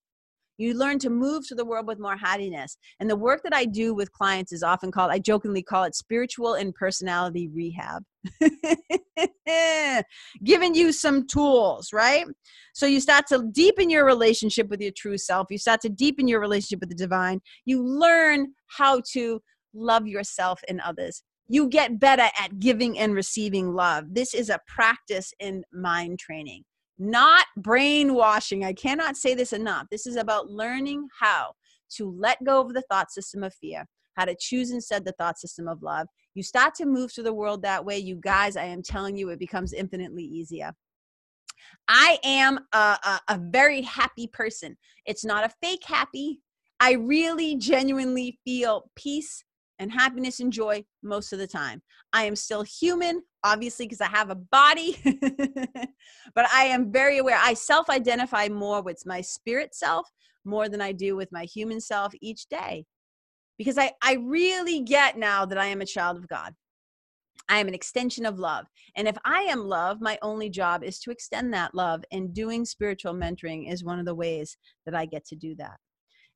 you learn to move to the world with more hardiness and the work that i do with clients is often called i jokingly call it spiritual and personality rehab. [laughs] Giving you some tools right? So you start to deepen your relationship with your true self. You start to deepen your relationship with the divine. You learn how to love yourself and others. You get better at giving and receiving love. This is a practice in mind training not brainwashing. I cannot say this enough. This is about learning how to let go of the thought system of fear, how to choose instead the thought system of love. You start to move through the world that way. You guys, I am telling you, it becomes infinitely easier. I am a, a, a very happy person. It's not a fake happy. I really genuinely feel peace, and happiness and joy most of the time. I am still human, obviously, because I have a body, [laughs] but I am very aware. I self identify more with my spirit self more than I do with my human self each day because I, I really get now that I am a child of God. I am an extension of love. And if I am love, my only job is to extend that love. And doing spiritual mentoring is one of the ways that I get to do that.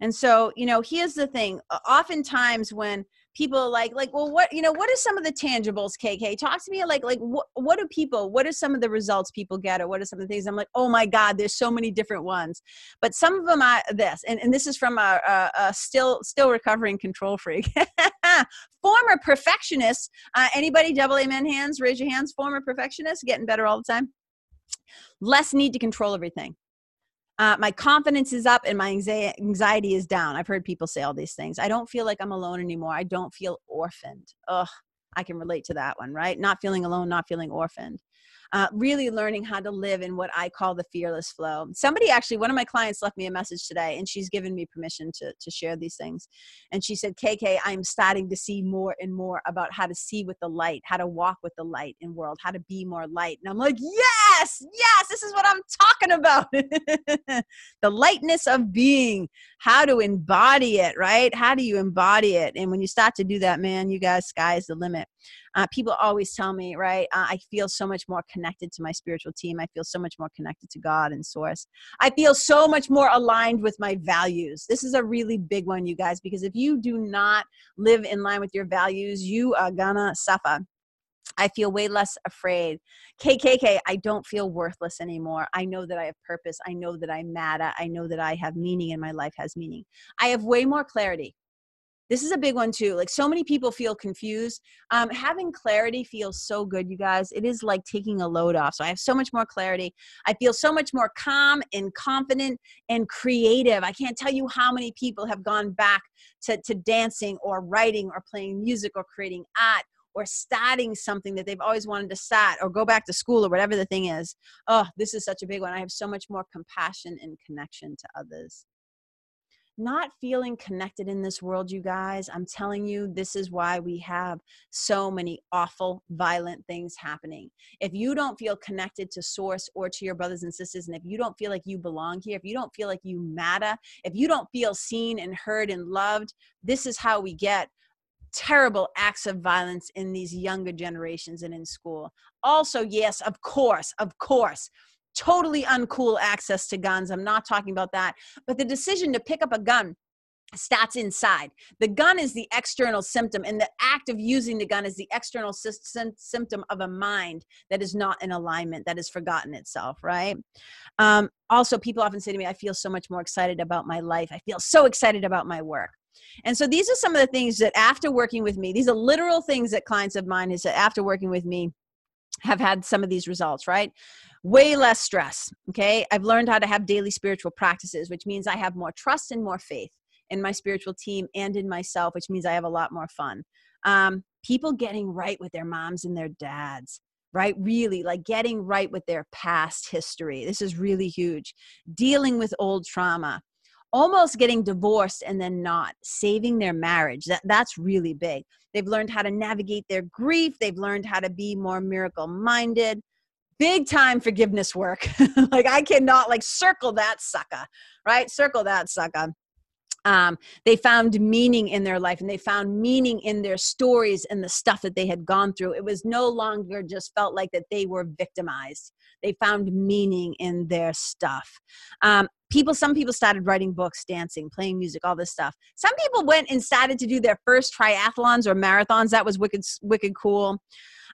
And so, you know, here's the thing. Oftentimes when people like like well what you know what are some of the tangibles kk talk to me like like what, what do people what are some of the results people get or what are some of the things? I'm like oh my god there's so many different ones. But some of them are this and, and this is from a, a, a still still recovering control freak. [laughs] Former perfectionist uh, anybody double amen hands raise your hands former perfectionist getting better all the time. Less need to control everything uh, my confidence is up and my anxiety is down. I've heard people say all these things. I don't feel like I'm alone anymore. I don't feel orphaned. Ugh, I can relate to that one, right? Not feeling alone, not feeling orphaned uh, really learning how to live in what I call the fearless flow. Somebody actually, one of my clients left me a message today and she's given me permission to, to share these things. And she said, KK, I'm starting to see more and more about how to see with the light, how to walk with the light in world, how to be more light. And I'm like, yes, yes, this is what I'm talking about. [laughs] the lightness of being, how to embody it, right? How do you embody it? And when you start to do that, man, you guys, sky's the limit. Uh, people always tell me, right? Uh, I feel so much more connected to my spiritual team. I feel so much more connected to God and Source. I feel so much more aligned with my values. This is a really big one, you guys, because if you do not live in line with your values, you are gonna suffer. I feel way less afraid. KKK, I don't feel worthless anymore. I know that I have purpose. I know that I matter. I know that I have meaning and my life has meaning. I have way more clarity this is a big one too like so many people feel confused. Um, having clarity feels so good you guys. It is like taking a load off so i have so much more clarity. I feel so much more calm and confident and creative. I can't tell you how many people have gone back to, to dancing or writing or playing music or creating art or starting something that they've always wanted to start or go back to school or whatever the thing is. Oh this is such a big one. I have so much more compassion and connection to others not feeling connected in this world, you guys. I'm telling you, this is why we have so many awful, violent things happening. If you don't feel connected to source or to your brothers and sisters, and if you don't feel like you belong here, if you don't feel like you matter, if you don't feel seen and heard and loved, this is how we get terrible acts of violence in these younger generations and in school. Also, yes, of course, of course, totally uncool access to guns. I'm not talking about that. But the decision to pick up a gun stats inside. The gun is the external symptom, and the act of using the gun is the external sy- symptom of a mind that is not in alignment, that has forgotten itself, right? Um, also, people often say to me, I feel so much more excited about my life. I feel so excited about my work. And so these are some of the things that after working with me, these are literal things that clients of mine have said after working with me have had some of these results, right? way less stress. Okay. I've learned how to have daily spiritual practices, which means I have more trust and more faith in my spiritual team and in myself, which means I have a lot more fun. Um, people getting right with their moms and their dads, right? Really, like getting right with their past history. This is really huge. Dealing with old trauma, almost getting divorced and then not saving their marriage that that's really big they've learned how to navigate their grief they've learned how to be more miracle minded big time forgiveness work. [laughs] like I cannot like circle that sucker, right? Circle that sucker. Um, they found meaning in their life and they found meaning in their stories and the stuff that they had gone through. It was no longer just felt like that they were victimized. They found meaning in their stuff. Um, people, some people started writing books, dancing, playing music, all this stuff. Some people went and started to do their first triathlons or marathons. That was wicked, wicked cool.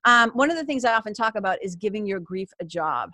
Um, one of the things I often talk about is giving your grief a job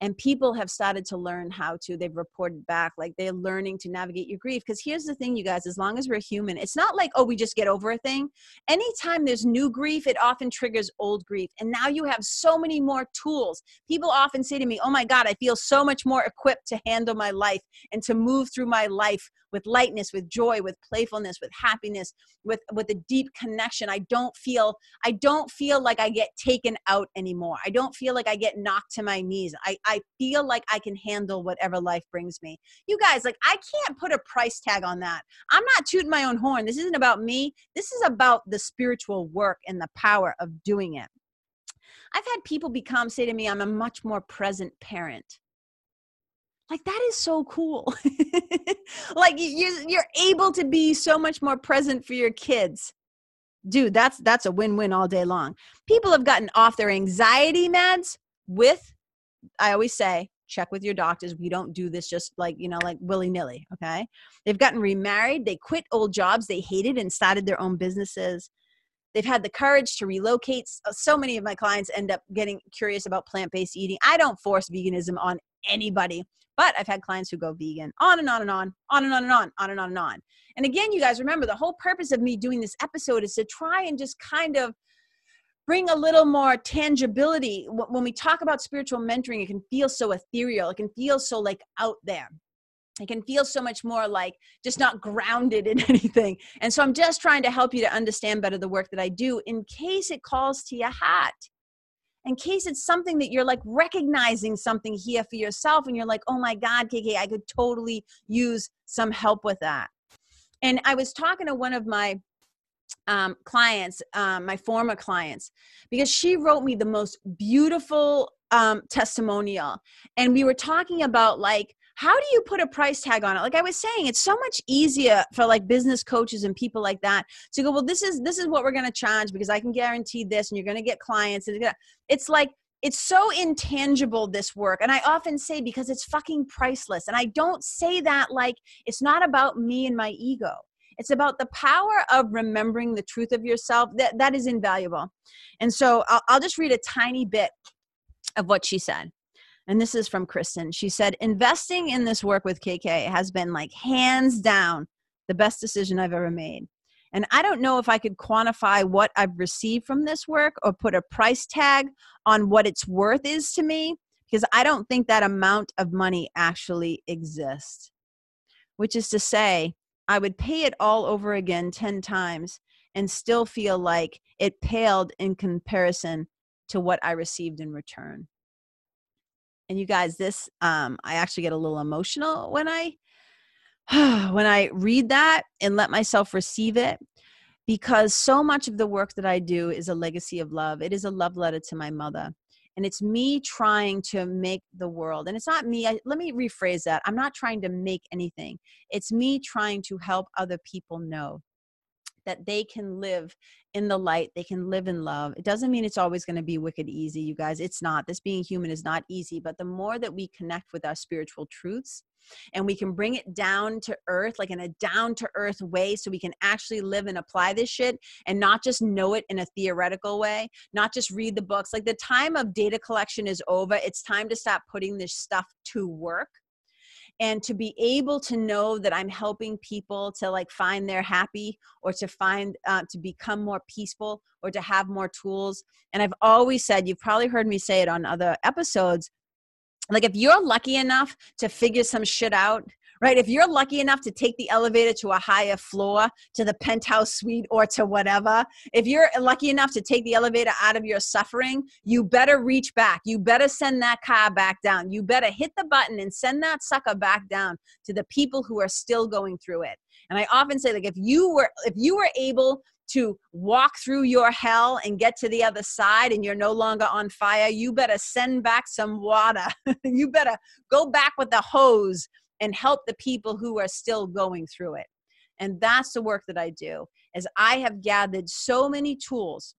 and people have started to learn how to they've reported back like they're learning to navigate your grief because here's the thing you guys as long as we're human it's not like oh we just get over a thing. Anytime there's new grief it often triggers old grief and now you have so many more tools. People often say to me oh my god i feel so much more equipped to handle my life and to move through my life with lightness with joy with playfulness with happiness with with a deep connection. I don't feel i don't feel like i get taken out anymore. I don't feel like i get knocked to my knees. I i feel like i can handle whatever life brings me. You guys like i can't put a price tag on that. I'm not tooting my own horn. This isn't about me. This is about the spiritual work and the power of doing it. I've had people become say to me, I'm a much more present parent like that is so cool [laughs] like you're, you're able to be so much more present for your kids dude that's that's a win-win all day long people have gotten off their anxiety meds with i always say check with your doctors. We don't do this just like, you know, like willy nilly. Okay. They've gotten remarried. They quit old jobs they hated and started their own businesses. They've had the courage to relocate. So many of my clients end up getting curious about plant based eating. I don't force veganism on anybody, but I've had clients who go vegan on and on and on, on and on and on, on and on and on. And again, you guys remember the whole purpose of me doing this episode is to try and just kind of bring a little more tangibility. When we talk about spiritual mentoring, it can feel so ethereal, it can feel so like out there. It can feel so much more like just not grounded in [laughs] anything. And so I'm just trying to help you to understand better the work that I do in case it calls to your hat. In case it's something that you're like recognizing something here for yourself and you're like, oh my God, KK, I could totally use some help with that. And I was talking to one of my um, clients, um, my former clients, because she wrote me the most beautiful um, testimonial. And we were talking about like, how do you put a price tag on it like i was saying it's so much easier for like business coaches and people like that to go well this is this is what we're going to charge because i can guarantee this and you're going to get clients and it's like it's so intangible this work and i often say because it's fucking priceless and i don't say that like it's not about me and my ego it's about the power of remembering the truth of yourself. That, that is invaluable. And so I'll, I'll just read a tiny bit of what she said. And this is from Kristen. She said, Investing in this work with KK has been like hands down the best decision I've ever made. And I don't know if I could quantify what I've received from this work or put a price tag on what its worth is to me because I don't think that amount of money actually exists. Which is to say, I would pay it all over again 10 times and still feel like it paled in comparison to what I received in return. And you guys, this um, I actually get a little emotional when I [sighs] when I read that and let myself receive it because so much of the work that I do is a legacy of love. It is a love letter to my mother and it's me trying to make the world and it's not me I, let me rephrase that i'm not trying to make anything it's me trying to help other people know that they can live in the light they can live in love. It doesn't mean it's always going to be wicked easy you guys. It's not. This being human is not easy but the more that we connect with our spiritual truths and we can bring it down to earth like in a down to earth way so we can actually live and apply this shit and not just know it in a theoretical way not just read the books. Like the time of data collection is over. It's time to stop putting this stuff to work and to be able to know that i'm helping people to like find their happy or to find uh, to become more peaceful or to have more tools. And i've always said you've probably heard me say it on other episodes like if you're lucky enough to figure some shit out right? If you're lucky enough to take the elevator to a higher floor to the penthouse suite or to whatever if you're lucky enough to take the elevator out of your suffering you better reach back. You better send that car back down. You better hit the button and send that sucker back down to the people who are still going through it. And i often say like if you were if you were able to walk through your hell and get to the other side and you're no longer on fire, you better send back some water. [laughs] you better go back with the hose and help the people who are still going through it. And that's the work that I do. As I have gathered so many tools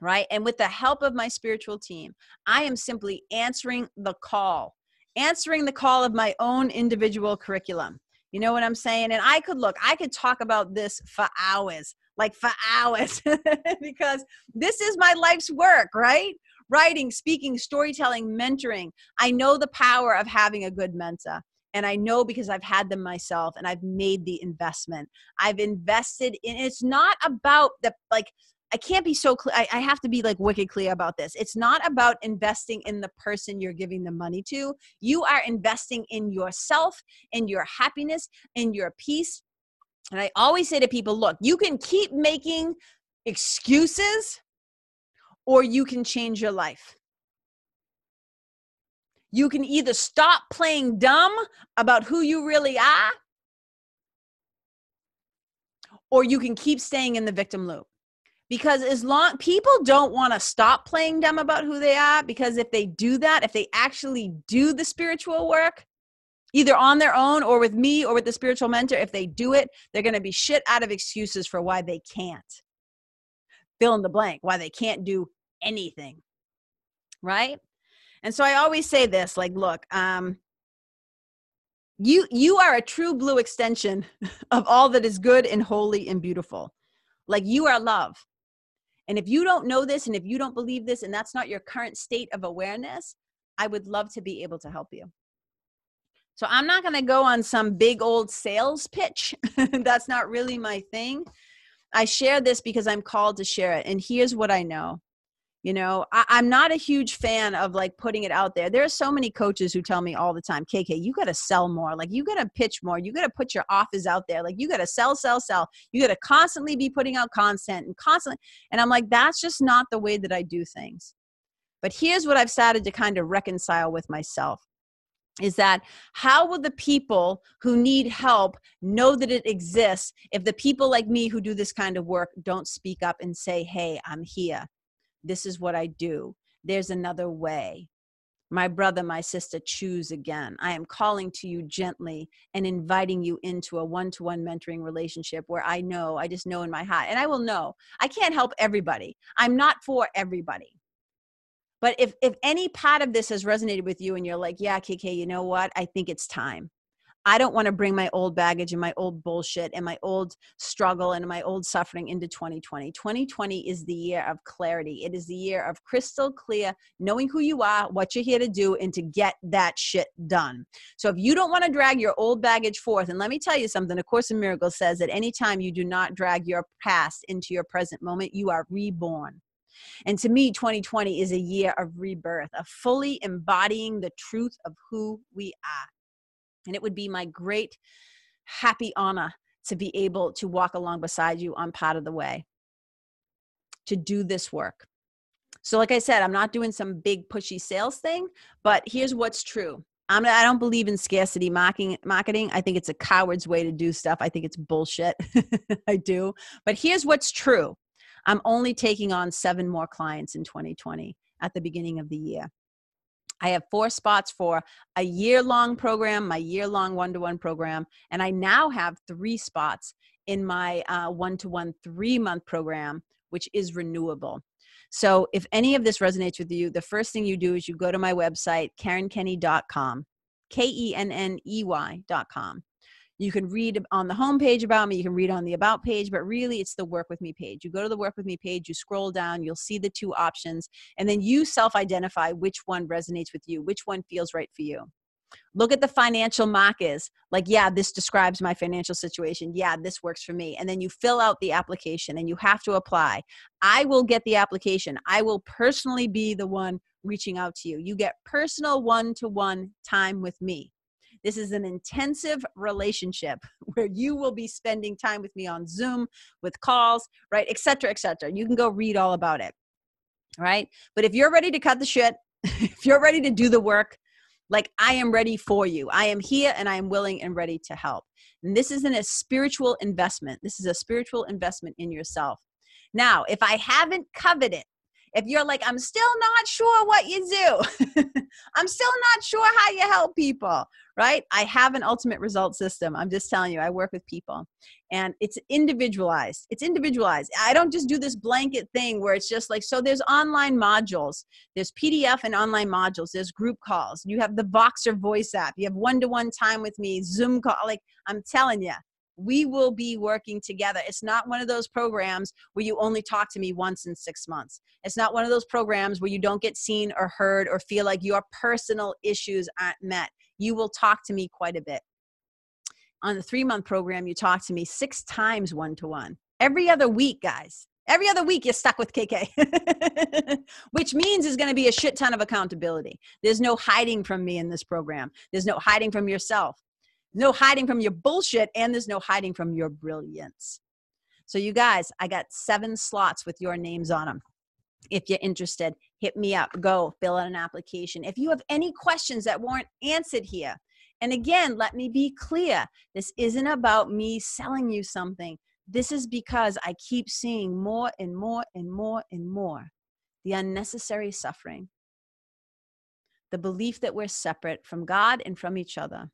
right? And with the help of my spiritual team, I am simply answering the call, answering the call of my own individual curriculum. You know what I'm saying? And I could look, I could talk about this for hours like for hours [laughs] because this is my life's work, right? Writing, speaking, storytelling, mentoring. I know the power of having a good mentor. And I know because I've had them myself and I've made the investment. I've invested in it's not about the like I can't be so clear. I, I, have to be like wicked clear about this. It's not about investing in the person you're giving the money to. You are investing in yourself, in your happiness, in your peace, and I always say to people, look, you can keep making excuses or you can change your life. You can either stop playing dumb about who you really are, or you can keep staying in the victim loop. Because as long people don't want to stop playing dumb about who they are, because if they do that, if they actually do the spiritual work, either on their own or with me or with the spiritual mentor. If they do it, they're going to be shit out of excuses for why they can't. Fill in the blank, why they can't do anything. Right? And so I always say this like, look, um, you you are a true blue extension [laughs] of all that is good and holy and beautiful. Like you are love. And if you don't know this and if you don't believe this and that's not your current state of awareness, I would love to be able to help you. So I'm not going to go on some big old sales pitch. [laughs] that's not really my thing. I share this because I'm called to share it. And here's what I know you know I, am not a huge fan of like putting it out there. There are so many coaches who tell me all the time kk you got to sell more. Like you got to pitch more. You got to put your offers out there. Like you got to sell sell sell. You got to constantly be putting out content and constantly and i'm like that's just not the way that i do things. But here's what i've started to kind of reconcile with myself is that how will the people who need help know that it exists if the people like me who do this kind of work don't speak up and say hey i'm here this is what I do. There's another way. My brother, my sister, choose again. I am calling to you gently and inviting you into a one to one mentoring relationship where I know, I just know in my heart, and I will know. I can't help everybody. I'm not for everybody. But if, if any part of this has resonated with you and you're like, yeah, KK, you know what? I think it's time. I don't want to bring my old baggage and my old bullshit and my old struggle and my old suffering into 2020. 2020 is the year of clarity. It is the year of crystal clear, knowing who you are, what you're here to do, and to get that shit done. So if you don't want to drag your old baggage forth, and let me tell you something, A Course in Miracles says that anytime you do not drag your past into your present moment, you are reborn. And to me, 2020 is a year of rebirth, of fully embodying the truth of who we are. And it would be my great, happy honor to be able to walk along beside you on part of the way to do this work. So, like I said, I'm not doing some big pushy sales thing, but here's what's true. I'm, I don't believe in scarcity marketing. Marketing. I think it's a coward's way to do stuff. I think it's bullshit. [laughs] I do. But here's what's true. I'm only taking on seven more clients in 2020 at the beginning of the year. I have four spots for a year long program, my year long one to one program, and I now have three spots in my uh, one to one three month program, which is renewable. So if any of this resonates with you, the first thing you do is you go to my website, karenkenney.com, K E N N E Y.com. You can read on the homepage about me, you can read on the about page, but really it's the work with me page. You go to the work with me page, you scroll down, you'll see the two options, and then you self identify which one resonates with you, which one feels right for you. Look at the financial markers. Like, yeah, this describes my financial situation. Yeah, this works for me. And then you fill out the application and you have to apply. I will get the application. I will personally be the one reaching out to you. You get personal one to one time with me. This is an intensive relationship [laughs] where you will be spending time with me on Zoom, with calls, right, et cetera, et cetera. You can go read all about it, right? But if you're ready to cut the shit, [laughs] if you're ready to do the work, like I am ready for you. I am here and I am willing and ready to help. And this isn't a spiritual investment. This is a spiritual investment in yourself. Now, if I haven't covered it, if you're like, I'm still not sure what you do, [laughs] I'm still not sure how you help people, right? I have an ultimate result system. I'm just telling you, I work with people and it's individualized. It's individualized. I don't just do this blanket thing where it's just like, so there's online modules, there's PDF and online modules, there's group calls, you have the Voxer voice app, you have one to one time with me, Zoom call. Like, I'm telling you, we will be working together. It's not one of those programs where you only talk to me once in six months. It's not one of those programs where you don't get seen or heard or feel like your personal issues aren't met. You will talk to me quite a bit. On the three month program, you talk to me six times one to one every other week, guys. Every other week, you're stuck with KK, [laughs] which means there's going to be a shit ton of accountability. There's no hiding from me in this program. There's no hiding from yourself no hiding from your bullshit and there's no hiding from your brilliance. So, you guys, I got seven slots with your names on them. If you're interested, hit me up. Go fill out an application. If you have any questions that weren't answered here, and again, let me be clear this isn't about me selling you something. This is because I keep seeing more and more and more and more the unnecessary suffering, the belief that we're separate from God and from each other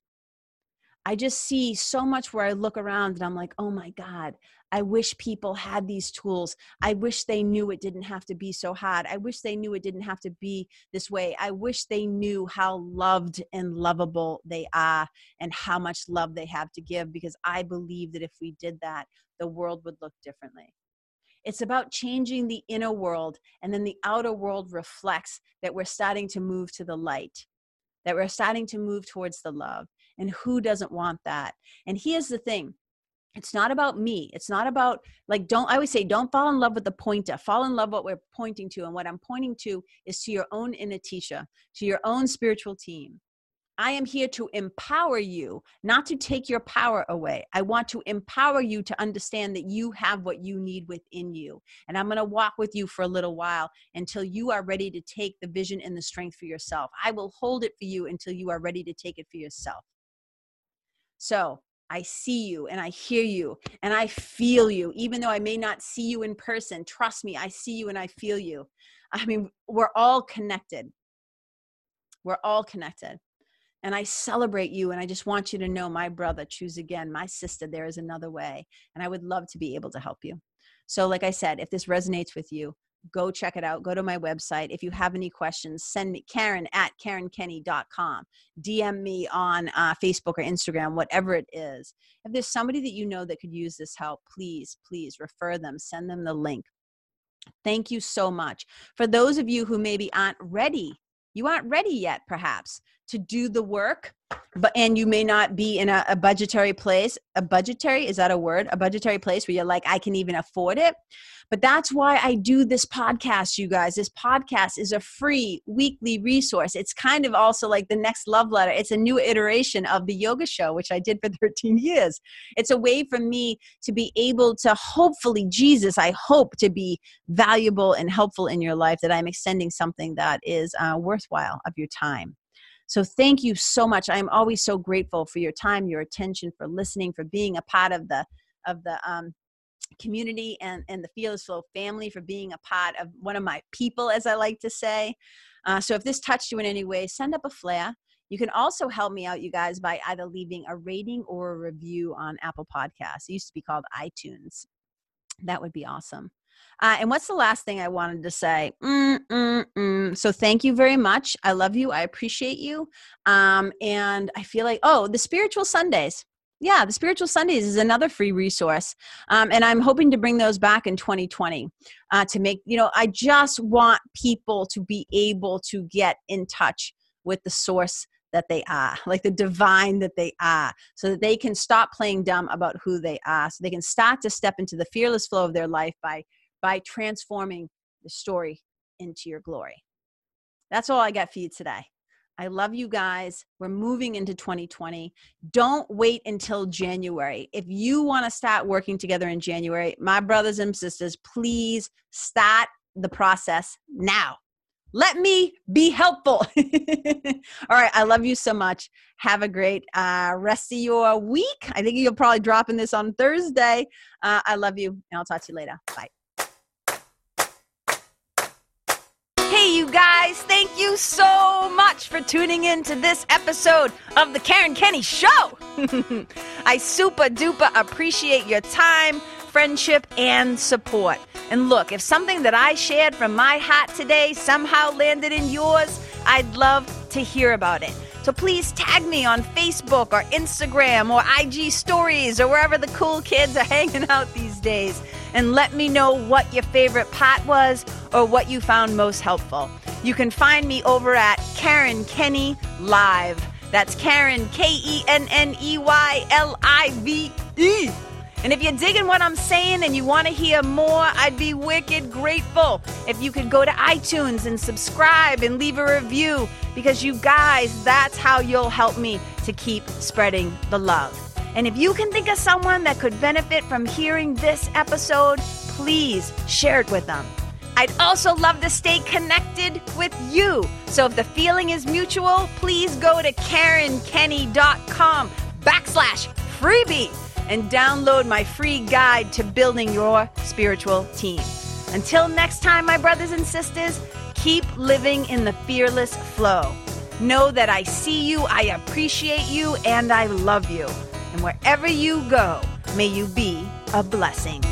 I just see so much where I look around and I'm like, oh my God, I wish people had these tools. I wish they knew it didn't have to be so hard. I wish they knew it didn't have to be this way. I wish they knew how loved and lovable they are and how much love they have to give because I believe that if we did that, the world would look differently. It's about changing the inner world, and then the outer world reflects that we're starting to move to the light, that we're starting to move towards the love. And who doesn't want that? And here's the thing it's not about me it's not about like don't i always say don't fall in love with the pointer fall in love what we're pointing to and what i'm pointing to is to your own inner teacher to your own spiritual team. I am here to empower you not to take your power away. I want to empower you to understand that you have what you need within you and i'm going to walk with you for a little while until you are ready to take the vision and the strength for yourself. I will hold it for you until you are ready to take it for yourself so I see you and I hear you and I feel you, even though I may not see you in person. Trust me, I see you and I feel you. I mean, we're all connected. We're all connected. And I celebrate you. And I just want you to know, my brother, choose again. My sister, there is another way. And I would love to be able to help you. So, like I said, if this resonates with you, go check it out. Go to my website. If you have any questions, send me Karen at KarenKenney.com. DM me on uh, Facebook or Instagram, whatever it is. If there's somebody that you know that could use this help, please, please refer them, send them the link. Thank you so much. For those of you who maybe aren't ready, you aren't ready yet, perhaps, to do the work but and you may not be in a, a, budgetary place a budgetary is that a word? A budgetary place where you're like i can even afford it? But that's why i do this podcast you guys. This podcast is a free weekly resource. It's kind of also like the next love letter. It's a new iteration of the yoga show which i did for [laughs] 13 years. It's a way for me to be able to hopefully jesus i hope to be valuable and helpful in your life that i'm extending something that is uh, worthwhile of your time so thank you so much. I'm always so grateful for your time, your attention, for listening, for being a part of the of the um, community and and the Fearless Flow family, for being a part of one of my people, as I like to say. Uh, so if this touched you in any way, send up a flare. You can also help me out, you guys, by either leaving a rating or a review on Apple Podcasts. It used to be called iTunes. That would be awesome. Uh, and what's the last thing I wanted to say? Mm, mm, mm. So thank you very much. I love you. I appreciate you. Um, and I feel like, oh, the spiritual Sundays. Yeah, the Spiritual Sundays is another free resource. Um, and I'm hoping to bring those back in 2020 uh, to make, you know, I just want people to be able to get in touch with the source that they are, [laughs] like the divine that they are, so that they can stop playing dumb about who they are, so they can start to step into the fearless flow of their life by by transforming the story into your glory. That's all I got for you today. I love you guys. We're moving into 2020. Don't wait until January. If you want to start working together in January, my brothers and sisters, please start the process now. Let me be helpful. [laughs] All right. I love you so much. Have a great uh, rest of your week. I think you'll probably drop in this on Thursday. Uh, I love you, and I'll talk to you later. Bye. Hey, guys, thank you so much for tuning in to this episode of The Karen Kenney Show. [laughs] I super duper appreciate your time, friendship, and support. And look, if something that I shared from my heart today somehow landed in yours, I'd love to hear about it. So please tag me on Facebook or Instagram or IG stories or wherever the cool kids are [laughs] hanging out these days and let me know what your favorite part was or what you found most helpful. You can find me over at Karen Kenney Live. That's Karen, K E N N E Y L I V E. And if you're digging what I'm saying and you want to hear more, I'd be wicked grateful if you could go to iTunes and subscribe and leave a review because you guys, that's how you'll help me to keep spreading the love. And if you can think of someone that could benefit from hearing this episode, please share it with them. I'd also love to stay connected with you. So if the feeling is mutual, please go to KarenKenney.com backslash freebie and download my free guide to building your spiritual team. Until next time, my brothers and sisters, keep living in the fearless flow. Know that I see you, I appreciate you, and I love you. And wherever you go, may you be a blessing.